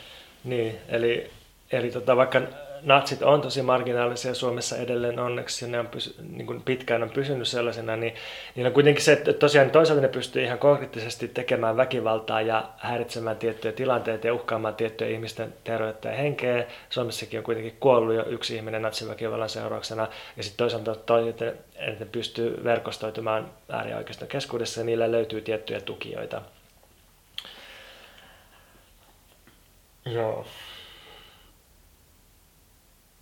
Niin, eli, eli tota, vaikka natsit on tosi marginaalisia Suomessa edelleen onneksi, ja ne on pysy, niin kuin pitkään on pysynyt sellaisena, niin niillä on kuitenkin se, että tosiaan toisaalta ne pystyy ihan konkreettisesti tekemään väkivaltaa ja häiritsemään tiettyjä tilanteita ja uhkaamaan tiettyjä ihmisten terveyttä ja henkeä. Suomessakin on kuitenkin kuollut jo yksi ihminen natsiväkivallan seurauksena, ja sitten toisaalta toisaalta, että ne pystyy verkostoitumaan äärioikeiston keskuudessa, ja niillä löytyy tiettyjä tukijoita. Joo.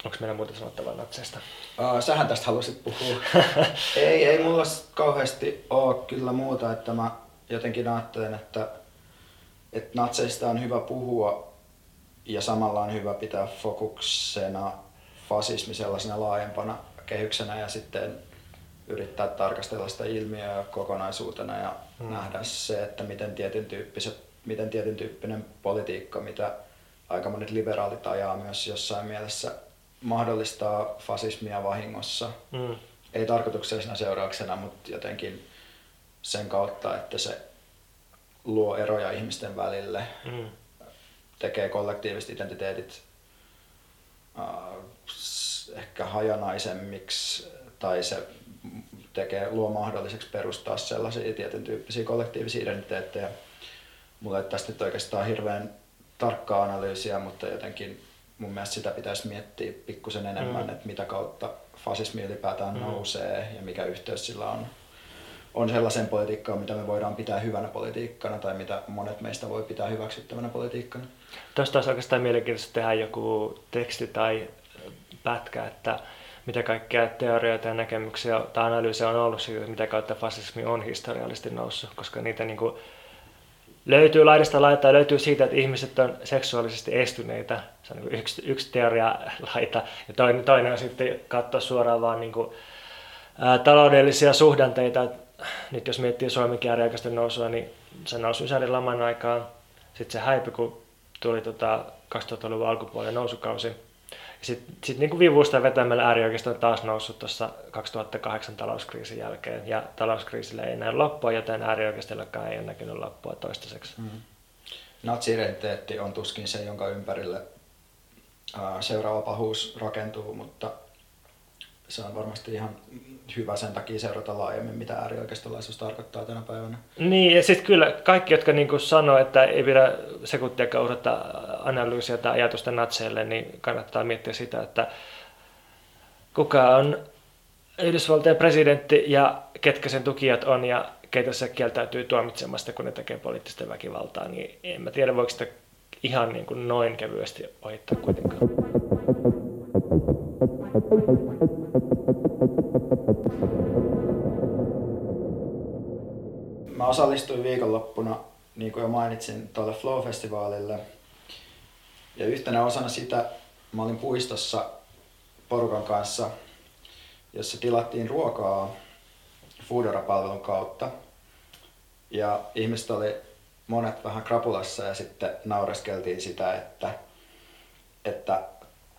Onko meillä muuta sanottavaa natseista? Uh, sähän tästä halusit puhua. ei, ei mulla kauheasti ole kyllä muuta, että mä jotenkin ajattelen, että, että natseista on hyvä puhua ja samalla on hyvä pitää fokuksena fasismi sellaisena laajempana kehyksenä ja sitten yrittää tarkastella sitä ilmiöä kokonaisuutena ja hmm. nähdä se, että miten tietyn, tyyppiset, miten tietyn tyyppinen politiikka, mitä aika monet liberaalit ajaa myös jossain mielessä mahdollistaa fasismia vahingossa. Mm. Ei tarkoituksellisena seurauksena, mutta jotenkin sen kautta, että se luo eroja ihmisten välille, mm. tekee kollektiiviset identiteetit äh, ehkä hajanaisemmiksi tai se tekee, luo mahdolliseksi perustaa sellaisia tietyn tyyppisiä kollektiivisia identiteettejä. Mulla ei tästä nyt oikeastaan hirveän tarkkaa analyysiä, mutta jotenkin mun mielestä sitä pitäisi miettiä pikkusen enemmän, mm. että mitä kautta fasismi ylipäätään mm. nousee ja mikä yhteys sillä on, on sellaisen politiikkaan, mitä me voidaan pitää hyvänä politiikkana tai mitä monet meistä voi pitää hyväksyttävänä politiikkana. Tuosta olisi oikeastaan mielenkiintoista tehdä joku teksti tai pätkä, että mitä kaikkea teorioita ja näkemyksiä tai analyysiä on ollut siitä, mitä kautta fasismi on historiallisesti noussut, koska niitä niin kuin löytyy laidasta laitaa, löytyy siitä, että ihmiset on seksuaalisesti estyneitä. Se on niin yksi, yksi teoria laita. Ja toinen, toinen on sitten katsoa suoraan vaan niin kuin, ää, taloudellisia suhdanteita. Nyt jos miettii Suomen kääriaikaisten nousua, niin se nousi Ysärin laman aikaan. Sitten se häipyi, kun tuli tota 2000-luvun alkupuolen nousukausi. Sitten sit niin vivusta vetämällä äärioikeisto on taas noussut tuossa 2008 talouskriisin jälkeen. Ja talouskriisille ei näy loppua, joten äärioikeistollakaan ei ole näkynyt loppua toistaiseksi. Mm. Natsi-identiteetti on tuskin se, jonka ympärille seuraava pahuus rakentuu, mutta se on varmasti ihan hyvä sen takia seurata laajemmin, mitä äärioikeistolaisuus tarkoittaa tänä päivänä. Niin, ja sitten kyllä kaikki, jotka niin sanoo, että ei pidä sekuntiakaan odottaa analyysiä tai ajatusta natseille, niin kannattaa miettiä sitä, että kuka on Yhdysvaltojen presidentti ja ketkä sen tukijat on ja keitä se kieltäytyy tuomitsemasta, kun ne tekee poliittista väkivaltaa, niin en mä tiedä, voiko sitä ihan niin kuin noin kevyesti ohittaa kuitenkaan. Mä osallistuin viikonloppuna, niin kuin jo mainitsin, tuolle Flow-festivaalille. Ja yhtenä osana sitä mä olin puistossa porukan kanssa, jossa tilattiin ruokaa Foodora-palvelun kautta. Ja ihmiset oli monet vähän krapulassa ja sitten naureskeltiin sitä, että, että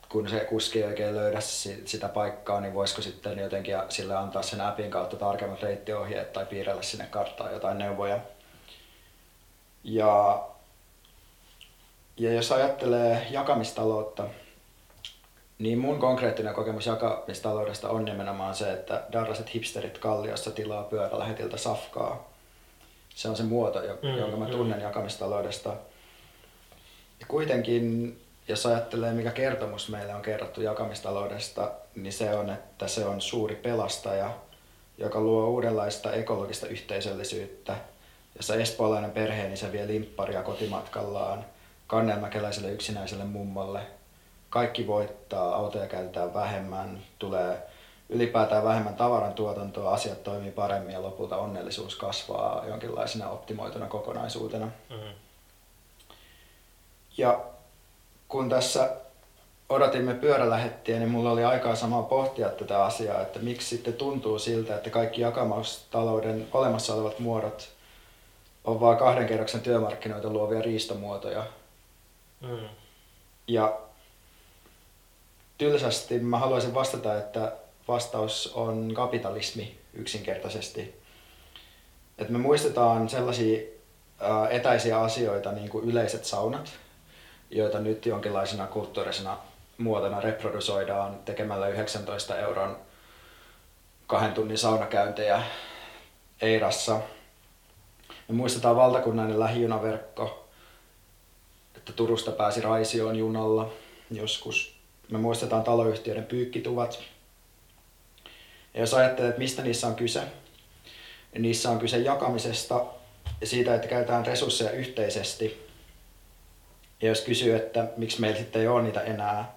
kun se kuski ei oikein löydä sitä paikkaa, niin voisiko sitten jotenkin sille antaa sen appin kautta tarkemmat reittiohjeet tai piirrellä sinne karttaan jotain neuvoja. Ja, ja jos ajattelee jakamistaloutta, niin mun konkreettinen kokemus jakamistaloudesta on nimenomaan se, että darraset hipsterit Kalliossa tilaa pyörälähetiltä safkaa. Se on se muoto, mm, jonka mä mm. tunnen mm. jakamistaloudesta. Ja kuitenkin, jos ajattelee mikä kertomus meille on kerrottu jakamistaloudesta, niin se on, että se on suuri pelastaja, joka luo uudenlaista ekologista yhteisöllisyyttä, jossa espoolainen perhe niin se vie limpparia kotimatkallaan kannelmäkeläiselle yksinäiselle mummolle – kaikki voittaa, autoja käytetään vähemmän, tulee ylipäätään vähemmän tavaran tuotantoa, asiat toimii paremmin ja lopulta onnellisuus kasvaa jonkinlaisena optimoituna kokonaisuutena. Mm-hmm. Ja kun tässä odotimme pyörälähettiä, niin mulla oli aikaa samaa pohtia tätä asiaa, että miksi sitten tuntuu siltä, että kaikki jakamaustalouden olemassa olevat muodot on vain kahden kerroksen työmarkkinoita luovia riistomuotoja. Mm. Ja tylsästi mä haluaisin vastata, että vastaus on kapitalismi yksinkertaisesti. Et me muistetaan sellaisia etäisiä asioita niin kuin yleiset saunat, joita nyt jonkinlaisena kulttuurisena muotona reprodusoidaan tekemällä 19 euron kahden tunnin saunakäyntejä Eirassa. Me muistetaan valtakunnallinen lähijunaverkko, että Turusta pääsi Raisioon junalla joskus me muistetaan taloyhtiöiden pyykkituvat. Ja jos ajattelee, että mistä niissä on kyse, niin niissä on kyse jakamisesta ja siitä, että käytetään resursseja yhteisesti. Ja jos kysyy, että miksi meillä sitten ei ole niitä enää,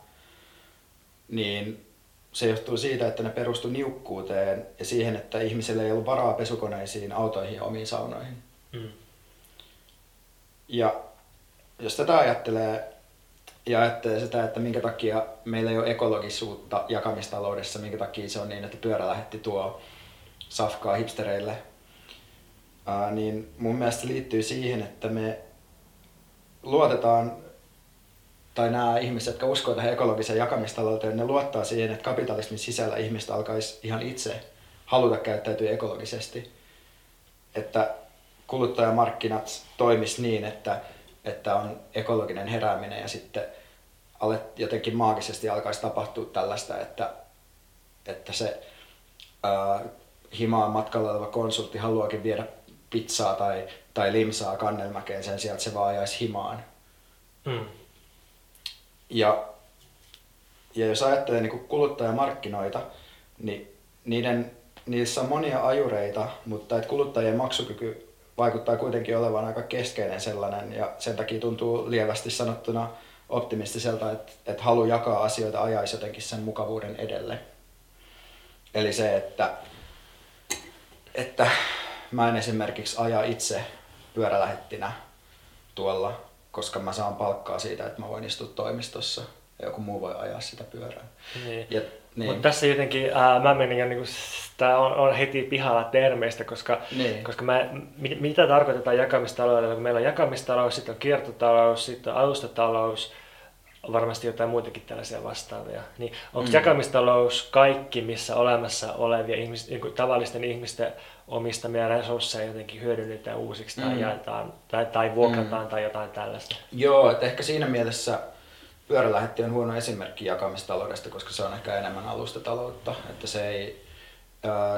niin se johtuu siitä, että ne perustu niukkuuteen ja siihen, että ihmisille ei ollut varaa pesukoneisiin, autoihin ja omiin saunoihin. Mm. Ja jos tätä ajattelee, ja ajattelee sitä, että minkä takia meillä ei ole ekologisuutta jakamistaloudessa, minkä takia se on niin, että pyörä lähetti tuo safkaa hipstereille, niin mun mielestä liittyy siihen, että me luotetaan, tai nämä ihmiset, jotka uskovat tähän ekologiseen jakamistalouteen, ne luottaa siihen, että kapitalismin sisällä ihmistä alkaisi ihan itse haluta käyttäytyä ekologisesti. Että kuluttajamarkkinat toimis niin, että että on ekologinen herääminen ja sitten alet, jotenkin maagisesti alkaisi tapahtua tällaista, että, että se ää, himaan matkalla oleva konsultti haluakin viedä pizzaa tai, tai limsaa kannelmäkeen sen sijaan, että se vaan ajaisi himaan. Mm. Ja, ja jos ajattelee niin kuluttajamarkkinoita, niin niiden, niissä on monia ajureita, mutta että kuluttajien maksukyky vaikuttaa kuitenkin olevan aika keskeinen sellainen ja sen takia tuntuu lievästi sanottuna optimistiselta, että, että halu jakaa asioita ajaisi jotenkin sen mukavuuden edelle. Eli se, että, että mä en esimerkiksi aja itse pyörälähettinä tuolla, koska mä saan palkkaa siitä, että mä voin istua toimistossa ja joku muu voi ajaa sitä pyörää. Niin. Ja niin. Mutta tässä jotenkin ää, mä menin jo, niin tämä on, on, heti pihalla termeistä, koska, niin. koska mä, mit, mitä tarkoitetaan jakamistaloudella, kun meillä on jakamistalous, sitten on kiertotalous, sitten on alustatalous, varmasti jotain muitakin tällaisia vastaavia. Niin onko mm. jakamistalous kaikki, missä olemassa olevia ihmis, niin tavallisten ihmisten omistamia resursseja jotenkin hyödynnetään uusiksi tai mm. jaetaan tai, tai vuokrataan mm. tai jotain tällaista? Joo, että ehkä siinä mielessä pyörälähetti on huono esimerkki jakamistaloudesta, koska se on ehkä enemmän alustataloutta. Että se, ei,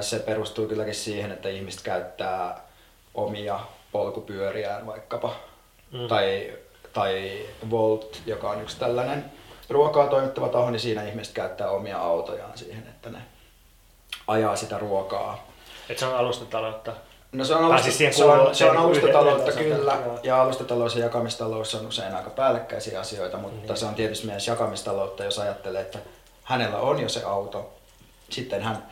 se perustuu kylläkin siihen, että ihmiset käyttää omia polkupyöriään vaikkapa. Mm. Tai, tai Volt, joka on yksi tällainen ruokaa toimittava taho, niin siinä ihmiset käyttää omia autojaan siihen, että ne ajaa sitä ruokaa. Että se on alustataloutta? No se on, alusta, siis se on, se on alustataloutta kyllä, joo. ja alustatalous ja jakamistalous on usein aika päällekkäisiä asioita, mutta mm. se on tietysti myös jakamistaloutta, jos ajattelee, että hänellä on jo se auto, sitten hän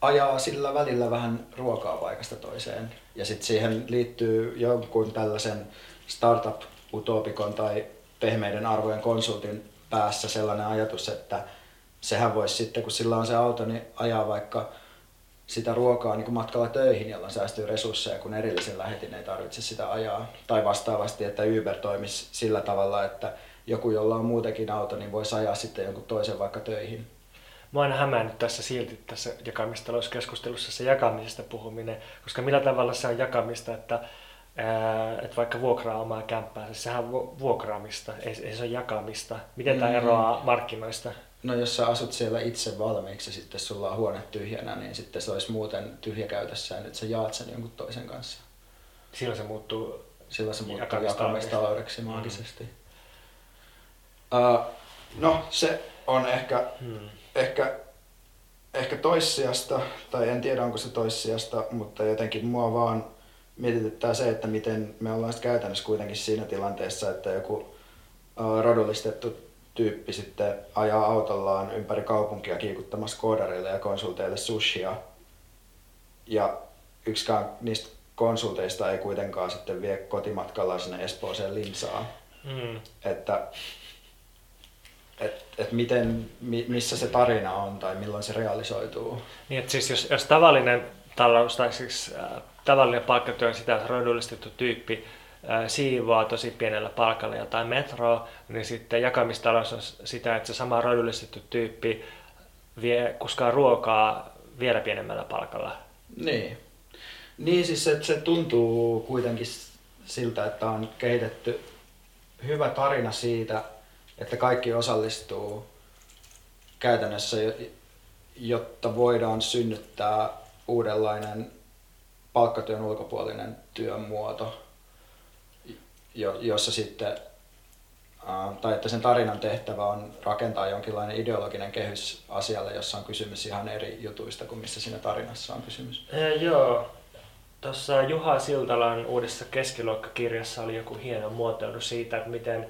ajaa sillä välillä vähän ruokaa paikasta toiseen. Ja sitten siihen liittyy jonkun tällaisen startup-utopikon tai pehmeiden arvojen konsultin päässä sellainen ajatus, että sehän voisi sitten, kun sillä on se auto, niin ajaa vaikka sitä ruokaa niin kuin matkalla töihin, jolloin säästyy resursseja, kun erillisen lähetin ei tarvitse sitä ajaa. Tai vastaavasti, että Uber toimisi sillä tavalla, että joku, jolla on muutenkin auto, niin voisi ajaa sitten jonkun toisen vaikka töihin. Mä oon hämännyt tässä silti tässä jakamistalouskeskustelussa se jakamisesta puhuminen, koska millä tavalla se on jakamista, että, ää, että vaikka vuokraa omaa kämppää, siis sehän on vuokraamista, ei, ei se ole jakamista. Miten mm. tämä eroaa markkinoista? No jos sä asut siellä itse valmiiksi ja sitten sulla on huone tyhjänä, niin sitten se olisi muuten tyhjä käytössä ja nyt sä jaat sen jonkun toisen kanssa. Silloin se muuttuu Silloin se muuttuu jakamistaloudeksi maagisesti. Mm. Uh, no se on ehkä, hmm. ehkä, ehkä toissijasta, tai en tiedä onko se toissijasta, mutta jotenkin mua vaan mietityttää se, että miten me ollaan käytännössä kuitenkin siinä tilanteessa, että joku uh, rodullistettu tyyppi sitten ajaa autollaan ympäri kaupunkia kiikuttamassa koodareille ja konsulteille sushia. Ja yksikään niistä konsulteista ei kuitenkaan sitten vie kotimatkalla sinne Espooseen limsaa. Mm. Että et, et miten, missä se tarina on tai milloin se realisoituu. Niin, että siis jos, jos tavallinen talous tai siis äh, tavallinen palkkatyö sitä rodullistettu tyyppi siivoaa tosi pienellä palkalla jotain metroa, niin sitten jakamistalous on sitä, että se sama rodullistettu tyyppi vie, kuskaa ruokaa vielä pienemmällä palkalla. Niin. Niin siis että se tuntuu kuitenkin siltä, että on kehitetty hyvä tarina siitä, että kaikki osallistuu käytännössä, jotta voidaan synnyttää uudenlainen palkkatyön ulkopuolinen työn muoto jo, jossa sitten, äh, tai että sen tarinan tehtävä on rakentaa jonkinlainen ideologinen kehys asialle, jossa on kysymys ihan eri jutuista kuin missä siinä tarinassa on kysymys. E, joo. Tuossa Juha Siltalan uudessa keskiluokkakirjassa oli joku hieno muotoilu siitä, että miten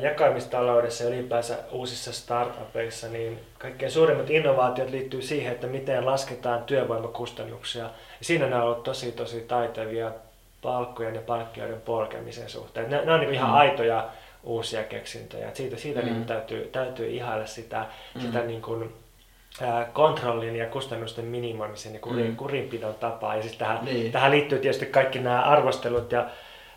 jakamistaloudessa ja ylipäänsä uusissa startupeissa, niin kaikkein suurimmat innovaatiot liittyy siihen, että miten lasketaan työvoimakustannuksia. Ja siinä nämä ovat tosi tosi taitavia palkkojen ja palkkioiden polkemisen suhteen. Ne, ne on niin ihan mm. aitoja uusia keksintöjä. Et siitä siitä mm. niin täytyy, täytyy ihailla sitä, mm. sitä niin kuin, kontrollin ja kustannusten minimoimisen ja kurin, mm. kurinpidon tapaa. Ja siis tähän, niin. tähän liittyy tietysti kaikki nämä arvostelut ja,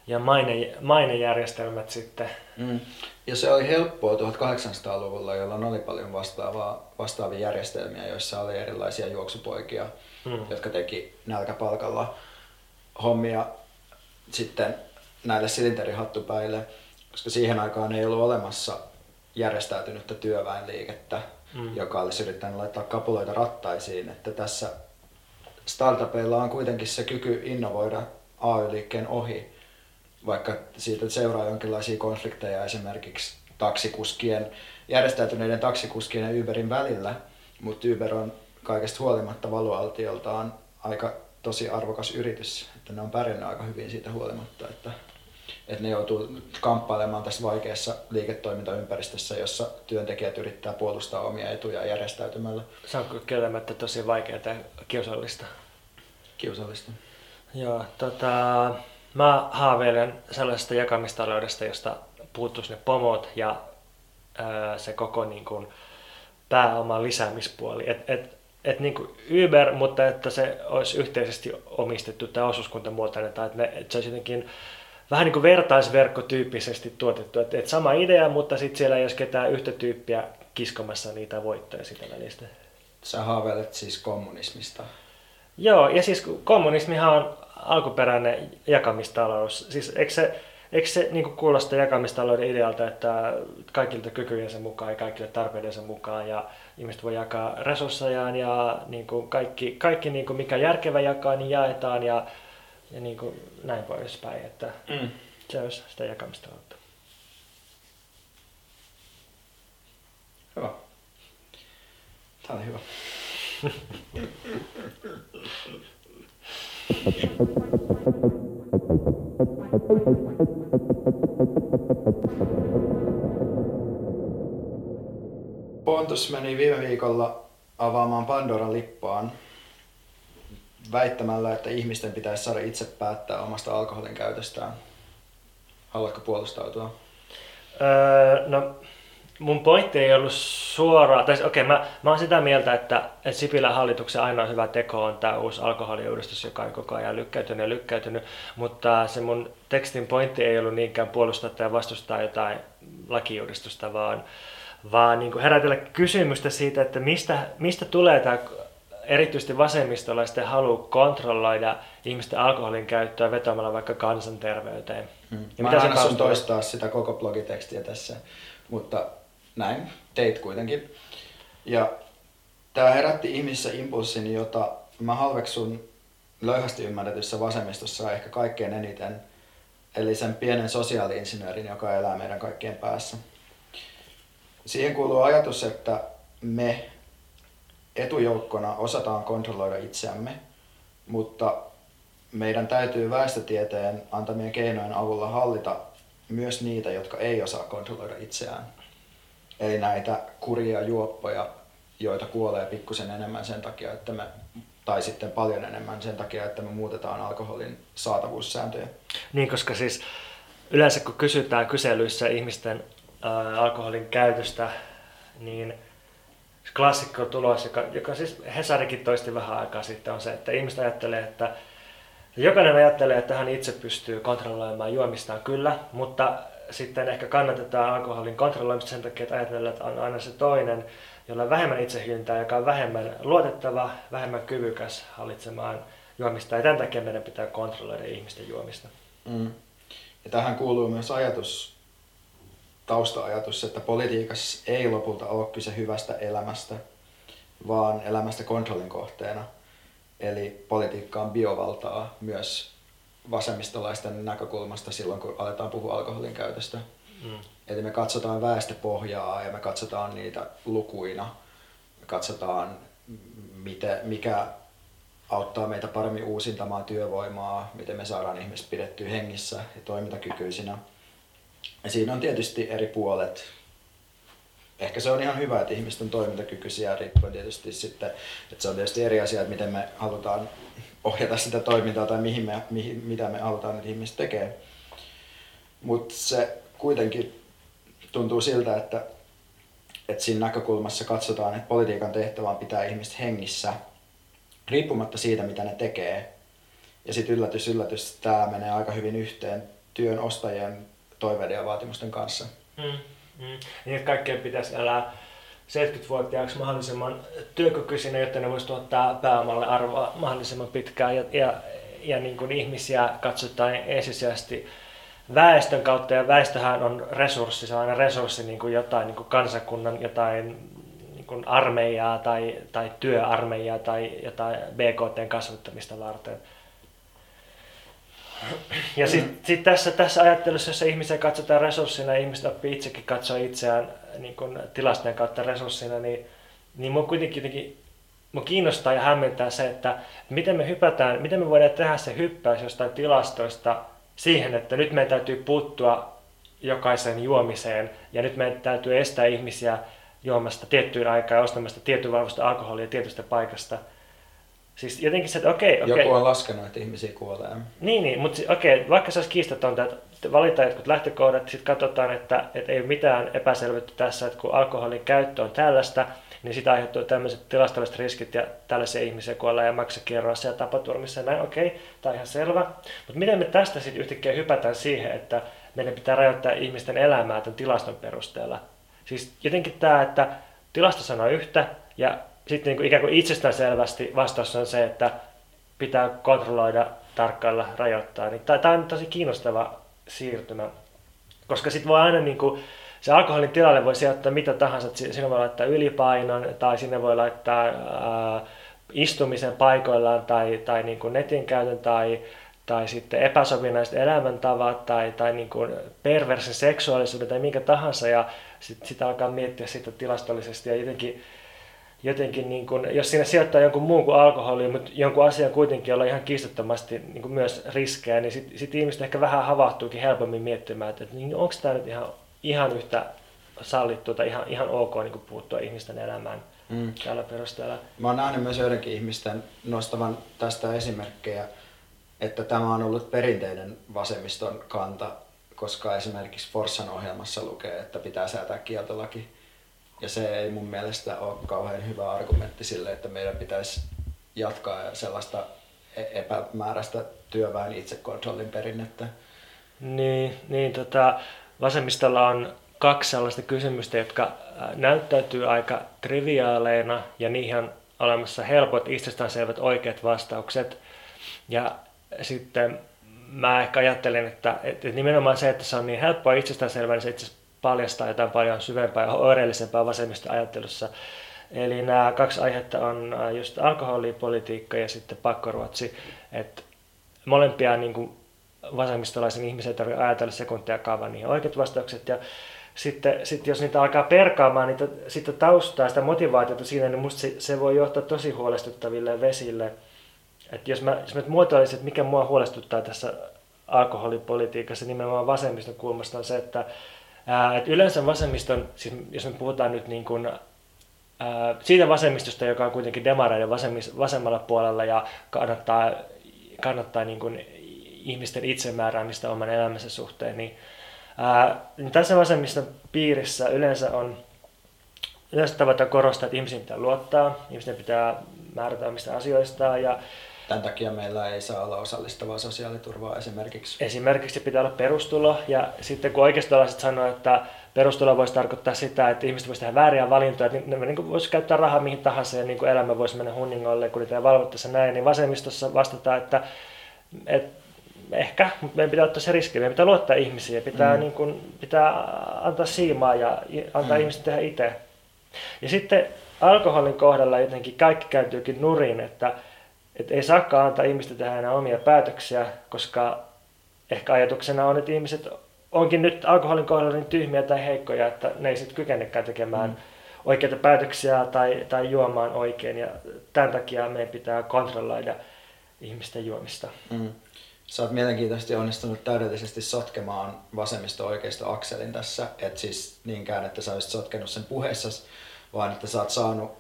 ja maine, mainejärjestelmät sitten. Mm. Ja se oli helppoa 1800-luvulla, jolloin oli paljon vastaavaa, vastaavia järjestelmiä, joissa oli erilaisia juoksupoikia, mm. jotka teki nälkäpalkalla hommia sitten näille silinterihattupäille, koska siihen aikaan ei ollut olemassa järjestäytynyttä työväenliikettä, mm. joka olisi yrittänyt laittaa kapuloita rattaisiin. Että tässä startupeilla on kuitenkin se kyky innovoida AY-liikkeen ohi, vaikka siitä seuraa jonkinlaisia konflikteja esimerkiksi taksikuskien, järjestäytyneiden taksikuskien ja Uberin välillä, mutta Uber on kaikesta huolimatta valualtioltaan aika tosi arvokas yritys, että ne on pärjännyt aika hyvin siitä huolimatta, että, että ne joutuu kamppailemaan tässä vaikeassa liiketoimintaympäristössä, jossa työntekijät yrittää puolustaa omia etuja järjestäytymällä. Se on kieltämättä tosi vaikeaa ja kiusallista. Kiusallista. Joo, tota, mä haaveilen sellaisesta jakamistaloudesta, josta puuttuisi ne pomot ja ää, se koko niin kuin, pääoman lisäämispuoli. Et, et, että niin kuin Uber, mutta että se olisi yhteisesti omistettu tai osuuskuntamuotoinen, tai että, ne, että se olisi jotenkin vähän niin kuin vertaisverkkotyyppisesti tuotettu, että, että sama idea, mutta sitten siellä ei olisi ketään yhtä tyyppiä kiskomassa niitä voittoja sitä välistä. Sä haaveilet siis kommunismista. Joo, ja siis kommunismihan on alkuperäinen jakamistalous. Siis eikö se, eikö se niin kuulosta jakamistalouden idealta, että kaikilta kykyjensä mukaan ja kaikille tarpeidensa mukaan ja ihmiset voi jakaa resurssejaan ja niin kuin kaikki, kaikki niin kuin mikä järkevä jakaa, niin jaetaan ja, ja niin kuin näin poispäin. Että mm. Se olisi sitä jakamistaloutta. Hyvä. Tämä oli hyvä. Pontus meni viime viikolla avaamaan Pandoran lippaan väittämällä, että ihmisten pitäisi saada itse päättää omasta alkoholin käytöstään. Haluatko puolustautua? Öö, no mun pointti ei ollut suoraan, okei, okay, mä, mä oon sitä mieltä, että, että Sipilän hallituksen ainoa hyvä teko on tämä uusi alkoholiuudistus, joka on koko ajan lykkäytynyt ja lykkäytynyt, mutta se mun tekstin pointti ei ollut niinkään puolustaa tai vastustaa jotain lakiuudistusta, vaan, vaan niin kuin herätellä kysymystä siitä, että mistä, mistä tulee tämä erityisesti vasemmistolaisten halu kontrolloida ihmisten alkoholin käyttöä vetämällä vaikka kansanterveyteen. Hmm. Ja Mä mitä sun toistaa sitä koko blogitekstiä tässä, mutta näin teit kuitenkin. Ja tämä herätti ihmisissä impulssin, jota mä halveksun löyhästi ymmärretyssä vasemmistossa ehkä kaikkein eniten, eli sen pienen sosiaaliinsinöörin, joka elää meidän kaikkien päässä. Siihen kuuluu ajatus, että me etujoukkona osataan kontrolloida itseämme, mutta meidän täytyy väestötieteen antamien keinojen avulla hallita myös niitä, jotka ei osaa kontrolloida itseään. Eli näitä kuria juoppoja, joita kuolee pikkusen enemmän sen takia, että me, tai sitten paljon enemmän sen takia, että me muutetaan alkoholin saatavuussääntöjä. Niin, koska siis yleensä kun kysytään kyselyissä ihmisten ää, alkoholin käytöstä, niin klassikko tulos, joka, joka siis Hesarikin toisti vähän aikaa sitten, on se, että ihmiset ajattelee, että jokainen ajattelee, että hän itse pystyy kontrolloimaan juomistaan kyllä, mutta sitten ehkä kannatetaan alkoholin kontrolloimista sen takia, että ajatellaan, että on aina se toinen, jolla on vähemmän itsehyntää, joka on vähemmän luotettava, vähemmän kyvykäs hallitsemaan juomista. Ja tämän takia meidän pitää kontrolloida ihmisten juomista. Mm. Ja tähän kuuluu myös ajatus tausta-ajatus, että politiikassa ei lopulta ole kyse hyvästä elämästä, vaan elämästä kontrollin kohteena. Eli politiikka on biovaltaa myös vasemmistolaisten näkökulmasta silloin, kun aletaan puhua alkoholin käytöstä. Mm. Eli me katsotaan väestöpohjaa ja me katsotaan niitä lukuina. Me katsotaan, miten, mikä auttaa meitä paremmin uusintamaan työvoimaa, miten me saadaan ihmiset pidettyä hengissä ja toimintakykyisinä siinä on tietysti eri puolet. Ehkä se on ihan hyvä, että ihmiset on toimintakykyisiä, riippuen tietysti sitten, että se on tietysti eri asia, että miten me halutaan ohjata sitä toimintaa tai mihin me, mihin, mitä me halutaan, että ihmiset tekee. Mutta se kuitenkin tuntuu siltä, että, että siinä näkökulmassa katsotaan, että politiikan tehtävä on pitää ihmiset hengissä, riippumatta siitä, mitä ne tekee. Ja sitten yllätys, yllätys, tämä menee aika hyvin yhteen työn ostajien toiveiden ja vaatimusten kanssa. Mm, mm. Niin, että kaikkien pitäisi elää 70-vuotiaaksi mahdollisimman työkykyisinä, jotta ne voisi tuottaa pääomalle arvoa mahdollisimman pitkään. Ja, ja, ja niin kuin ihmisiä katsotaan ensisijaisesti väestön kautta, ja väestöhän on resurssi, se on aina resurssi niin kuin jotain niin kuin kansakunnan jotain niin kuin armeijaa tai, tai työarmeijaa tai jotain BKT kasvattamista varten. Ja sitten sit tässä, tässä ajattelussa, jossa ihmisiä katsotaan resurssina ihmiset oppii itsekin katsoa itseään niin kun tilastojen kautta resurssina, niin, niin mun kuitenkin jotenkin mun kiinnostaa ja hämmentää se, että miten me hypätään, miten me voidaan tehdä se hyppäys jostain tilastoista siihen, että nyt meidän täytyy puuttua jokaisen juomiseen ja nyt meidän täytyy estää ihmisiä juomasta tiettyyn aikaan ja ostamasta tietyn alkoholia tietystä paikasta – Siis jotenkin se, että okei, okei. Joku on laskenut, että ihmisiä kuolee. Niin, niin mutta okei, vaikka se olisi kiistatonta, että valitaan jotkut lähtökohdat, sitten katsotaan, että, että ei ole mitään epäselvyyttä tässä, että kun alkoholin käyttö on tällaista, niin sitä aiheutuu tämmöiset tilastolliset riskit ja tällaisia ihmisiä kuolee ja maksakierroissa ja tapaturmissa ja näin, okei, tämä on ihan selvä. Mutta miten me tästä sitten yhtäkkiä hypätään siihen, että meidän pitää rajoittaa ihmisten elämää tämän tilaston perusteella? Siis jotenkin tämä, että tilasto sanoo yhtä ja sitten niin kuin ikään kuin itsestäänselvästi vastaus on se, että pitää kontrolloida, tarkkailla, rajoittaa. Niin tämä on tosi kiinnostava siirtymä. Koska sitten voi aina niin kuin, se alkoholin tilalle voi sijoittaa mitä tahansa. Sinne voi laittaa ylipainon tai sinne voi laittaa ää, istumisen paikoillaan tai, tai niin kuin netin käytön tai, tai sitten epäsovinnaiset elämäntavat tai, tai niin kuin perversin seksuaalisuuden tai minkä tahansa ja sitten sit alkaa miettiä sitä tilastollisesti ja jotenkin, jotenkin niin kuin, jos sinne sijoittaa jonkun muun kuin alkoholi, mutta jonkun asian kuitenkin olla ihan kiistattomasti niin kuin myös riskejä, niin sitten sit ihmiset ehkä vähän havahtuukin helpommin miettimään, että, että niin onko tämä nyt ihan, ihan yhtä sallittua tai ihan, ihan ok niin kuin puuttua ihmisten elämään mm. tällä perusteella. Mä oon nähnyt myös joidenkin ihmisten nostavan tästä esimerkkejä, että tämä on ollut perinteinen vasemmiston kanta, koska esimerkiksi Forssan ohjelmassa lukee, että pitää säätää kieltolaki. Ja se ei mun mielestä ole kauhean hyvä argumentti sille, että meidän pitäisi jatkaa sellaista e- epämääräistä työväen itsekontrollin perinnettä. Niin, niin tota, vasemmistolla on kaksi sellaista kysymystä, jotka näyttäytyy aika triviaaleina ja niihin on olemassa helpot, itsestäänselvät oikeat vastaukset. Ja sitten mä ehkä ajattelen, että, että nimenomaan se, että se on niin helppoa itsestäänselvää, niin se itse paljastaa jotain paljon syvempää ja oireellisempaa vasemmista ajattelussa. Eli nämä kaksi aihetta on just alkoholipolitiikka ja sitten pakkoruotsi. Että molempia niin kuin vasemmistolaisen ihmisen ei tarvitse ajatella sekuntiakaan, niihin oikeat vastaukset. Ja sitten, sitten jos niitä alkaa perkaamaan niitä, sitä taustaa, sitä motivaatiota siinä, niin musta se, se voi johtaa tosi huolestuttaville vesille. Että jos mä, jos mä muotoilisin, että mikä mua huolestuttaa tässä alkoholipolitiikassa nimenomaan vasemmiston kulmasta on se, että, että yleensä vasemmiston, siis jos me puhutaan nyt niin kuin, ää, siitä vasemmistosta, joka on kuitenkin demareiden vasemmis, vasemmalla puolella ja kannattaa, kannattaa niin kuin ihmisten itsemääräämistä oman elämänsä suhteen, niin Ää, niin tässä vasemmiston piirissä yleensä on yleensä tavoite korostaa, että ihmisiin pitää luottaa, ihmisten pitää määrätä omista asioistaan ja Tämän takia meillä ei saa olla osallistavaa sosiaaliturvaa esimerkiksi. Esimerkiksi pitää olla perustulo ja sitten kun oikeistolaiset sanoo, että perustulo voisi tarkoittaa sitä, että ihmiset voisi tehdä vääriä valintoja, että ne niin voisi käyttää rahaa mihin tahansa ja niin kuin elämä voisi mennä hunningolle, kun niitä ei valvottaessa näin, niin vasemmistossa vastataan, että, että ehkä, mutta meidän pitää ottaa se riski. Meidän pitää luottaa ihmisiä, pitää, mm. niin kuin, pitää antaa siimaa ja antaa mm. ihmisten tehdä itse. Ja sitten alkoholin kohdalla jotenkin kaikki kääntyykin nurin, että, että ei saakaan antaa ihmisten tehdä enää omia päätöksiä, koska ehkä ajatuksena on, että ihmiset onkin nyt alkoholin kohdalla niin tyhmiä tai heikkoja, että ne ei sitten kykenekään tekemään mm. oikeita päätöksiä tai, tai juomaan oikein. Ja tämän takia meidän pitää kontrolloida ihmisten juomista. Mm. Sä oot mielenkiintoisesti onnistunut täydellisesti sotkemaan vasemmisto-oikeisto akselin tässä. Et siis niinkään, että sä olisit sotkenut sen puheessa, vaan että sä oot saanut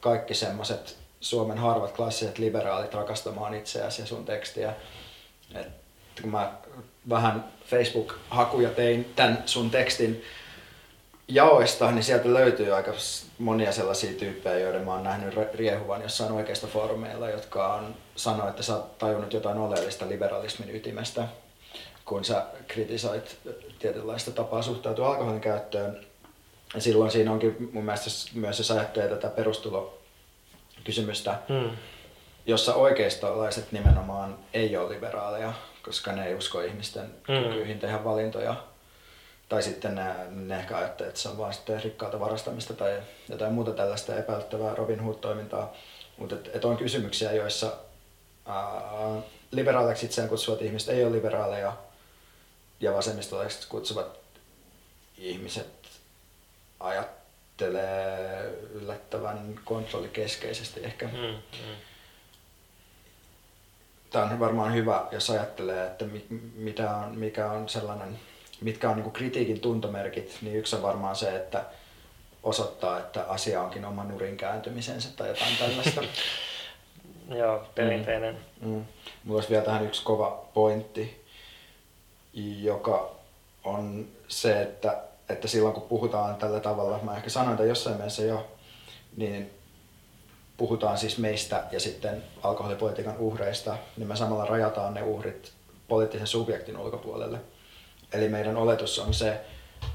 kaikki semmoset Suomen harvat klassiset liberaalit rakastamaan itseäsi ja sun tekstiä. Et kun mä vähän Facebook-hakuja tein tämän sun tekstin jaoista, niin sieltä löytyy aika monia sellaisia tyyppejä, joiden mä oon nähnyt riehuvan jossain oikeista foorumeilla, jotka on sanoo, että sä oot tajunnut jotain oleellista liberalismin ytimestä, kun sä kritisoit tietynlaista tapaa suhtautua alkoholin käyttöön. Ja silloin siinä onkin mun mielestä myös, jos ajattelee tätä perustulokysymystä, mm. jossa oikeistolaiset nimenomaan ei ole liberaaleja, koska ne ei usko ihmisten mm. kykyihin tehdä valintoja tai sitten ne, ne ehkä ajattelee, että se on vaan sitten rikkaalta varastamista tai jotain muuta tällaista epäilyttävää Robin Hood-toimintaa. Mutta et, et on kysymyksiä, joissa ää, liberaaleiksi itseään kutsuvat ihmiset ei ole liberaaleja ja vasemmistolaiset kutsuvat ihmiset ajattelee yllättävän kontrollikeskeisesti ehkä. Mm, mm. Tämä on varmaan hyvä, jos ajattelee, että mi, mitä on, mikä on sellainen mitkä on niin kritiikin tuntomerkit, niin yksi on varmaan se, että osoittaa, että asia onkin oma nurin kääntymisensä tai jotain tällaista. Joo, perinteinen. Mm. Mm. Mulla olisi vielä tähän yksi kova pointti, joka on se, että, että silloin kun puhutaan tällä tavalla, mä ehkä sanoin että jossain mielessä jo, niin puhutaan siis meistä ja sitten alkoholipolitiikan uhreista, niin me samalla rajataan ne uhrit poliittisen subjektin ulkopuolelle. Eli meidän oletus on se,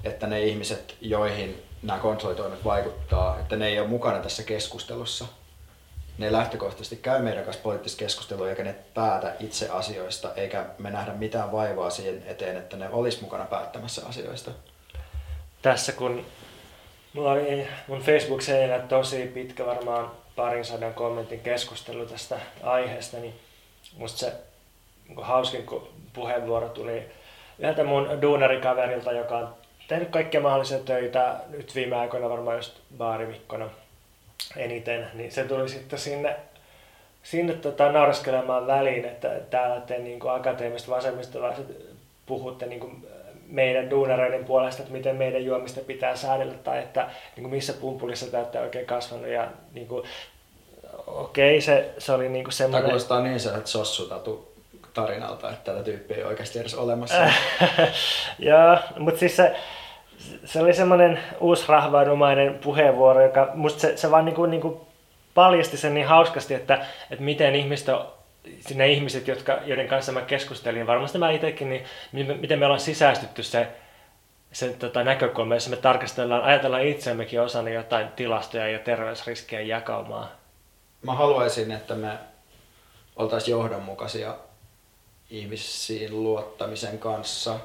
että ne ihmiset, joihin nämä kontrollitoimet vaikuttaa, että ne ei ole mukana tässä keskustelussa. ne lähtökohtaisesti käy meidän kanssa poliittista keskustelua eikä ne päätä itse asioista, eikä me nähdä mitään vaivaa siihen eteen, että ne olisi mukana päättämässä asioista. Tässä kun mulla oli mun facebook seinä tosi pitkä, varmaan parin sadan kommentin keskustelu tästä aiheesta, niin musta se niin hauskin puheenvuoro tuli yhdeltä mun duunarikaverilta, joka on tehnyt kaikkia mahdollisia töitä nyt viime aikoina varmaan just baarivikkona eniten, niin se tuli sitten sinne, sinne tota, nauraskelemaan väliin, että täällä te niin kuin akateemiset vasemmistolaiset puhutte niin kuin meidän duunareiden puolesta, että miten meidän juomista pitää säädellä tai että niin kuin missä pumpulissa olette oikein kasvanut ja niin kuin, okei, okay, se, se oli niin kuin semmoinen... Tämä kuulostaa niin sellaiset sossutatu tarinalta, että tätä tyyppiä ei oikeasti edes olemassa. Joo, mutta siis se, se oli semmoinen uusrahvainumainen puheenvuoro, joka musta se, se vaan niinku, niinku paljasti sen niin hauskasti, että, että miten ihmiset on, ne ihmiset, jotka, joiden kanssa mä keskustelin, varmasti mä itsekin, niin miten me ollaan sisäistytty se, se tota, näkökulma, jossa me tarkastellaan, ajatellaan itseämmekin osana jotain tilastoja ja terveysriskejä jakaumaa. Mä haluaisin, että me oltaisiin johdonmukaisia ihmisiin luottamisen kanssa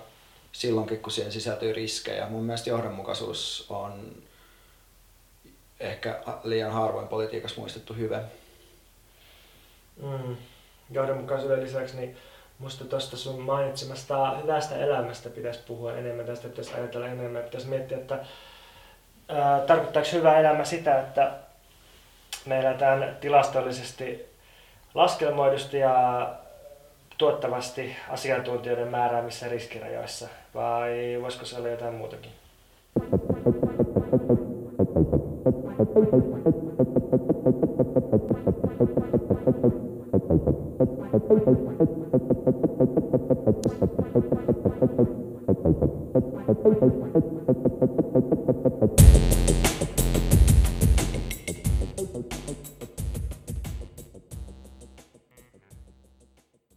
silloinkin, kun siihen sisältyy riskejä. Mun mielestä johdonmukaisuus on ehkä liian harvoin politiikassa muistettu hyvä. Mm. Johdonmukaisuuden lisäksi niin musta tuosta sun mainitsemasta hyvästä elämästä pitäisi puhua enemmän. Tästä, pitäisi ajatella enemmän, pitäisi miettiä, että ää, tarkoittaako hyvä elämä sitä, että me eletään tilastollisesti laskelmoidusti ja tuottavasti asiantuntijoiden määräämissä riskirajoissa, vai voisiko se olla jotain muutakin?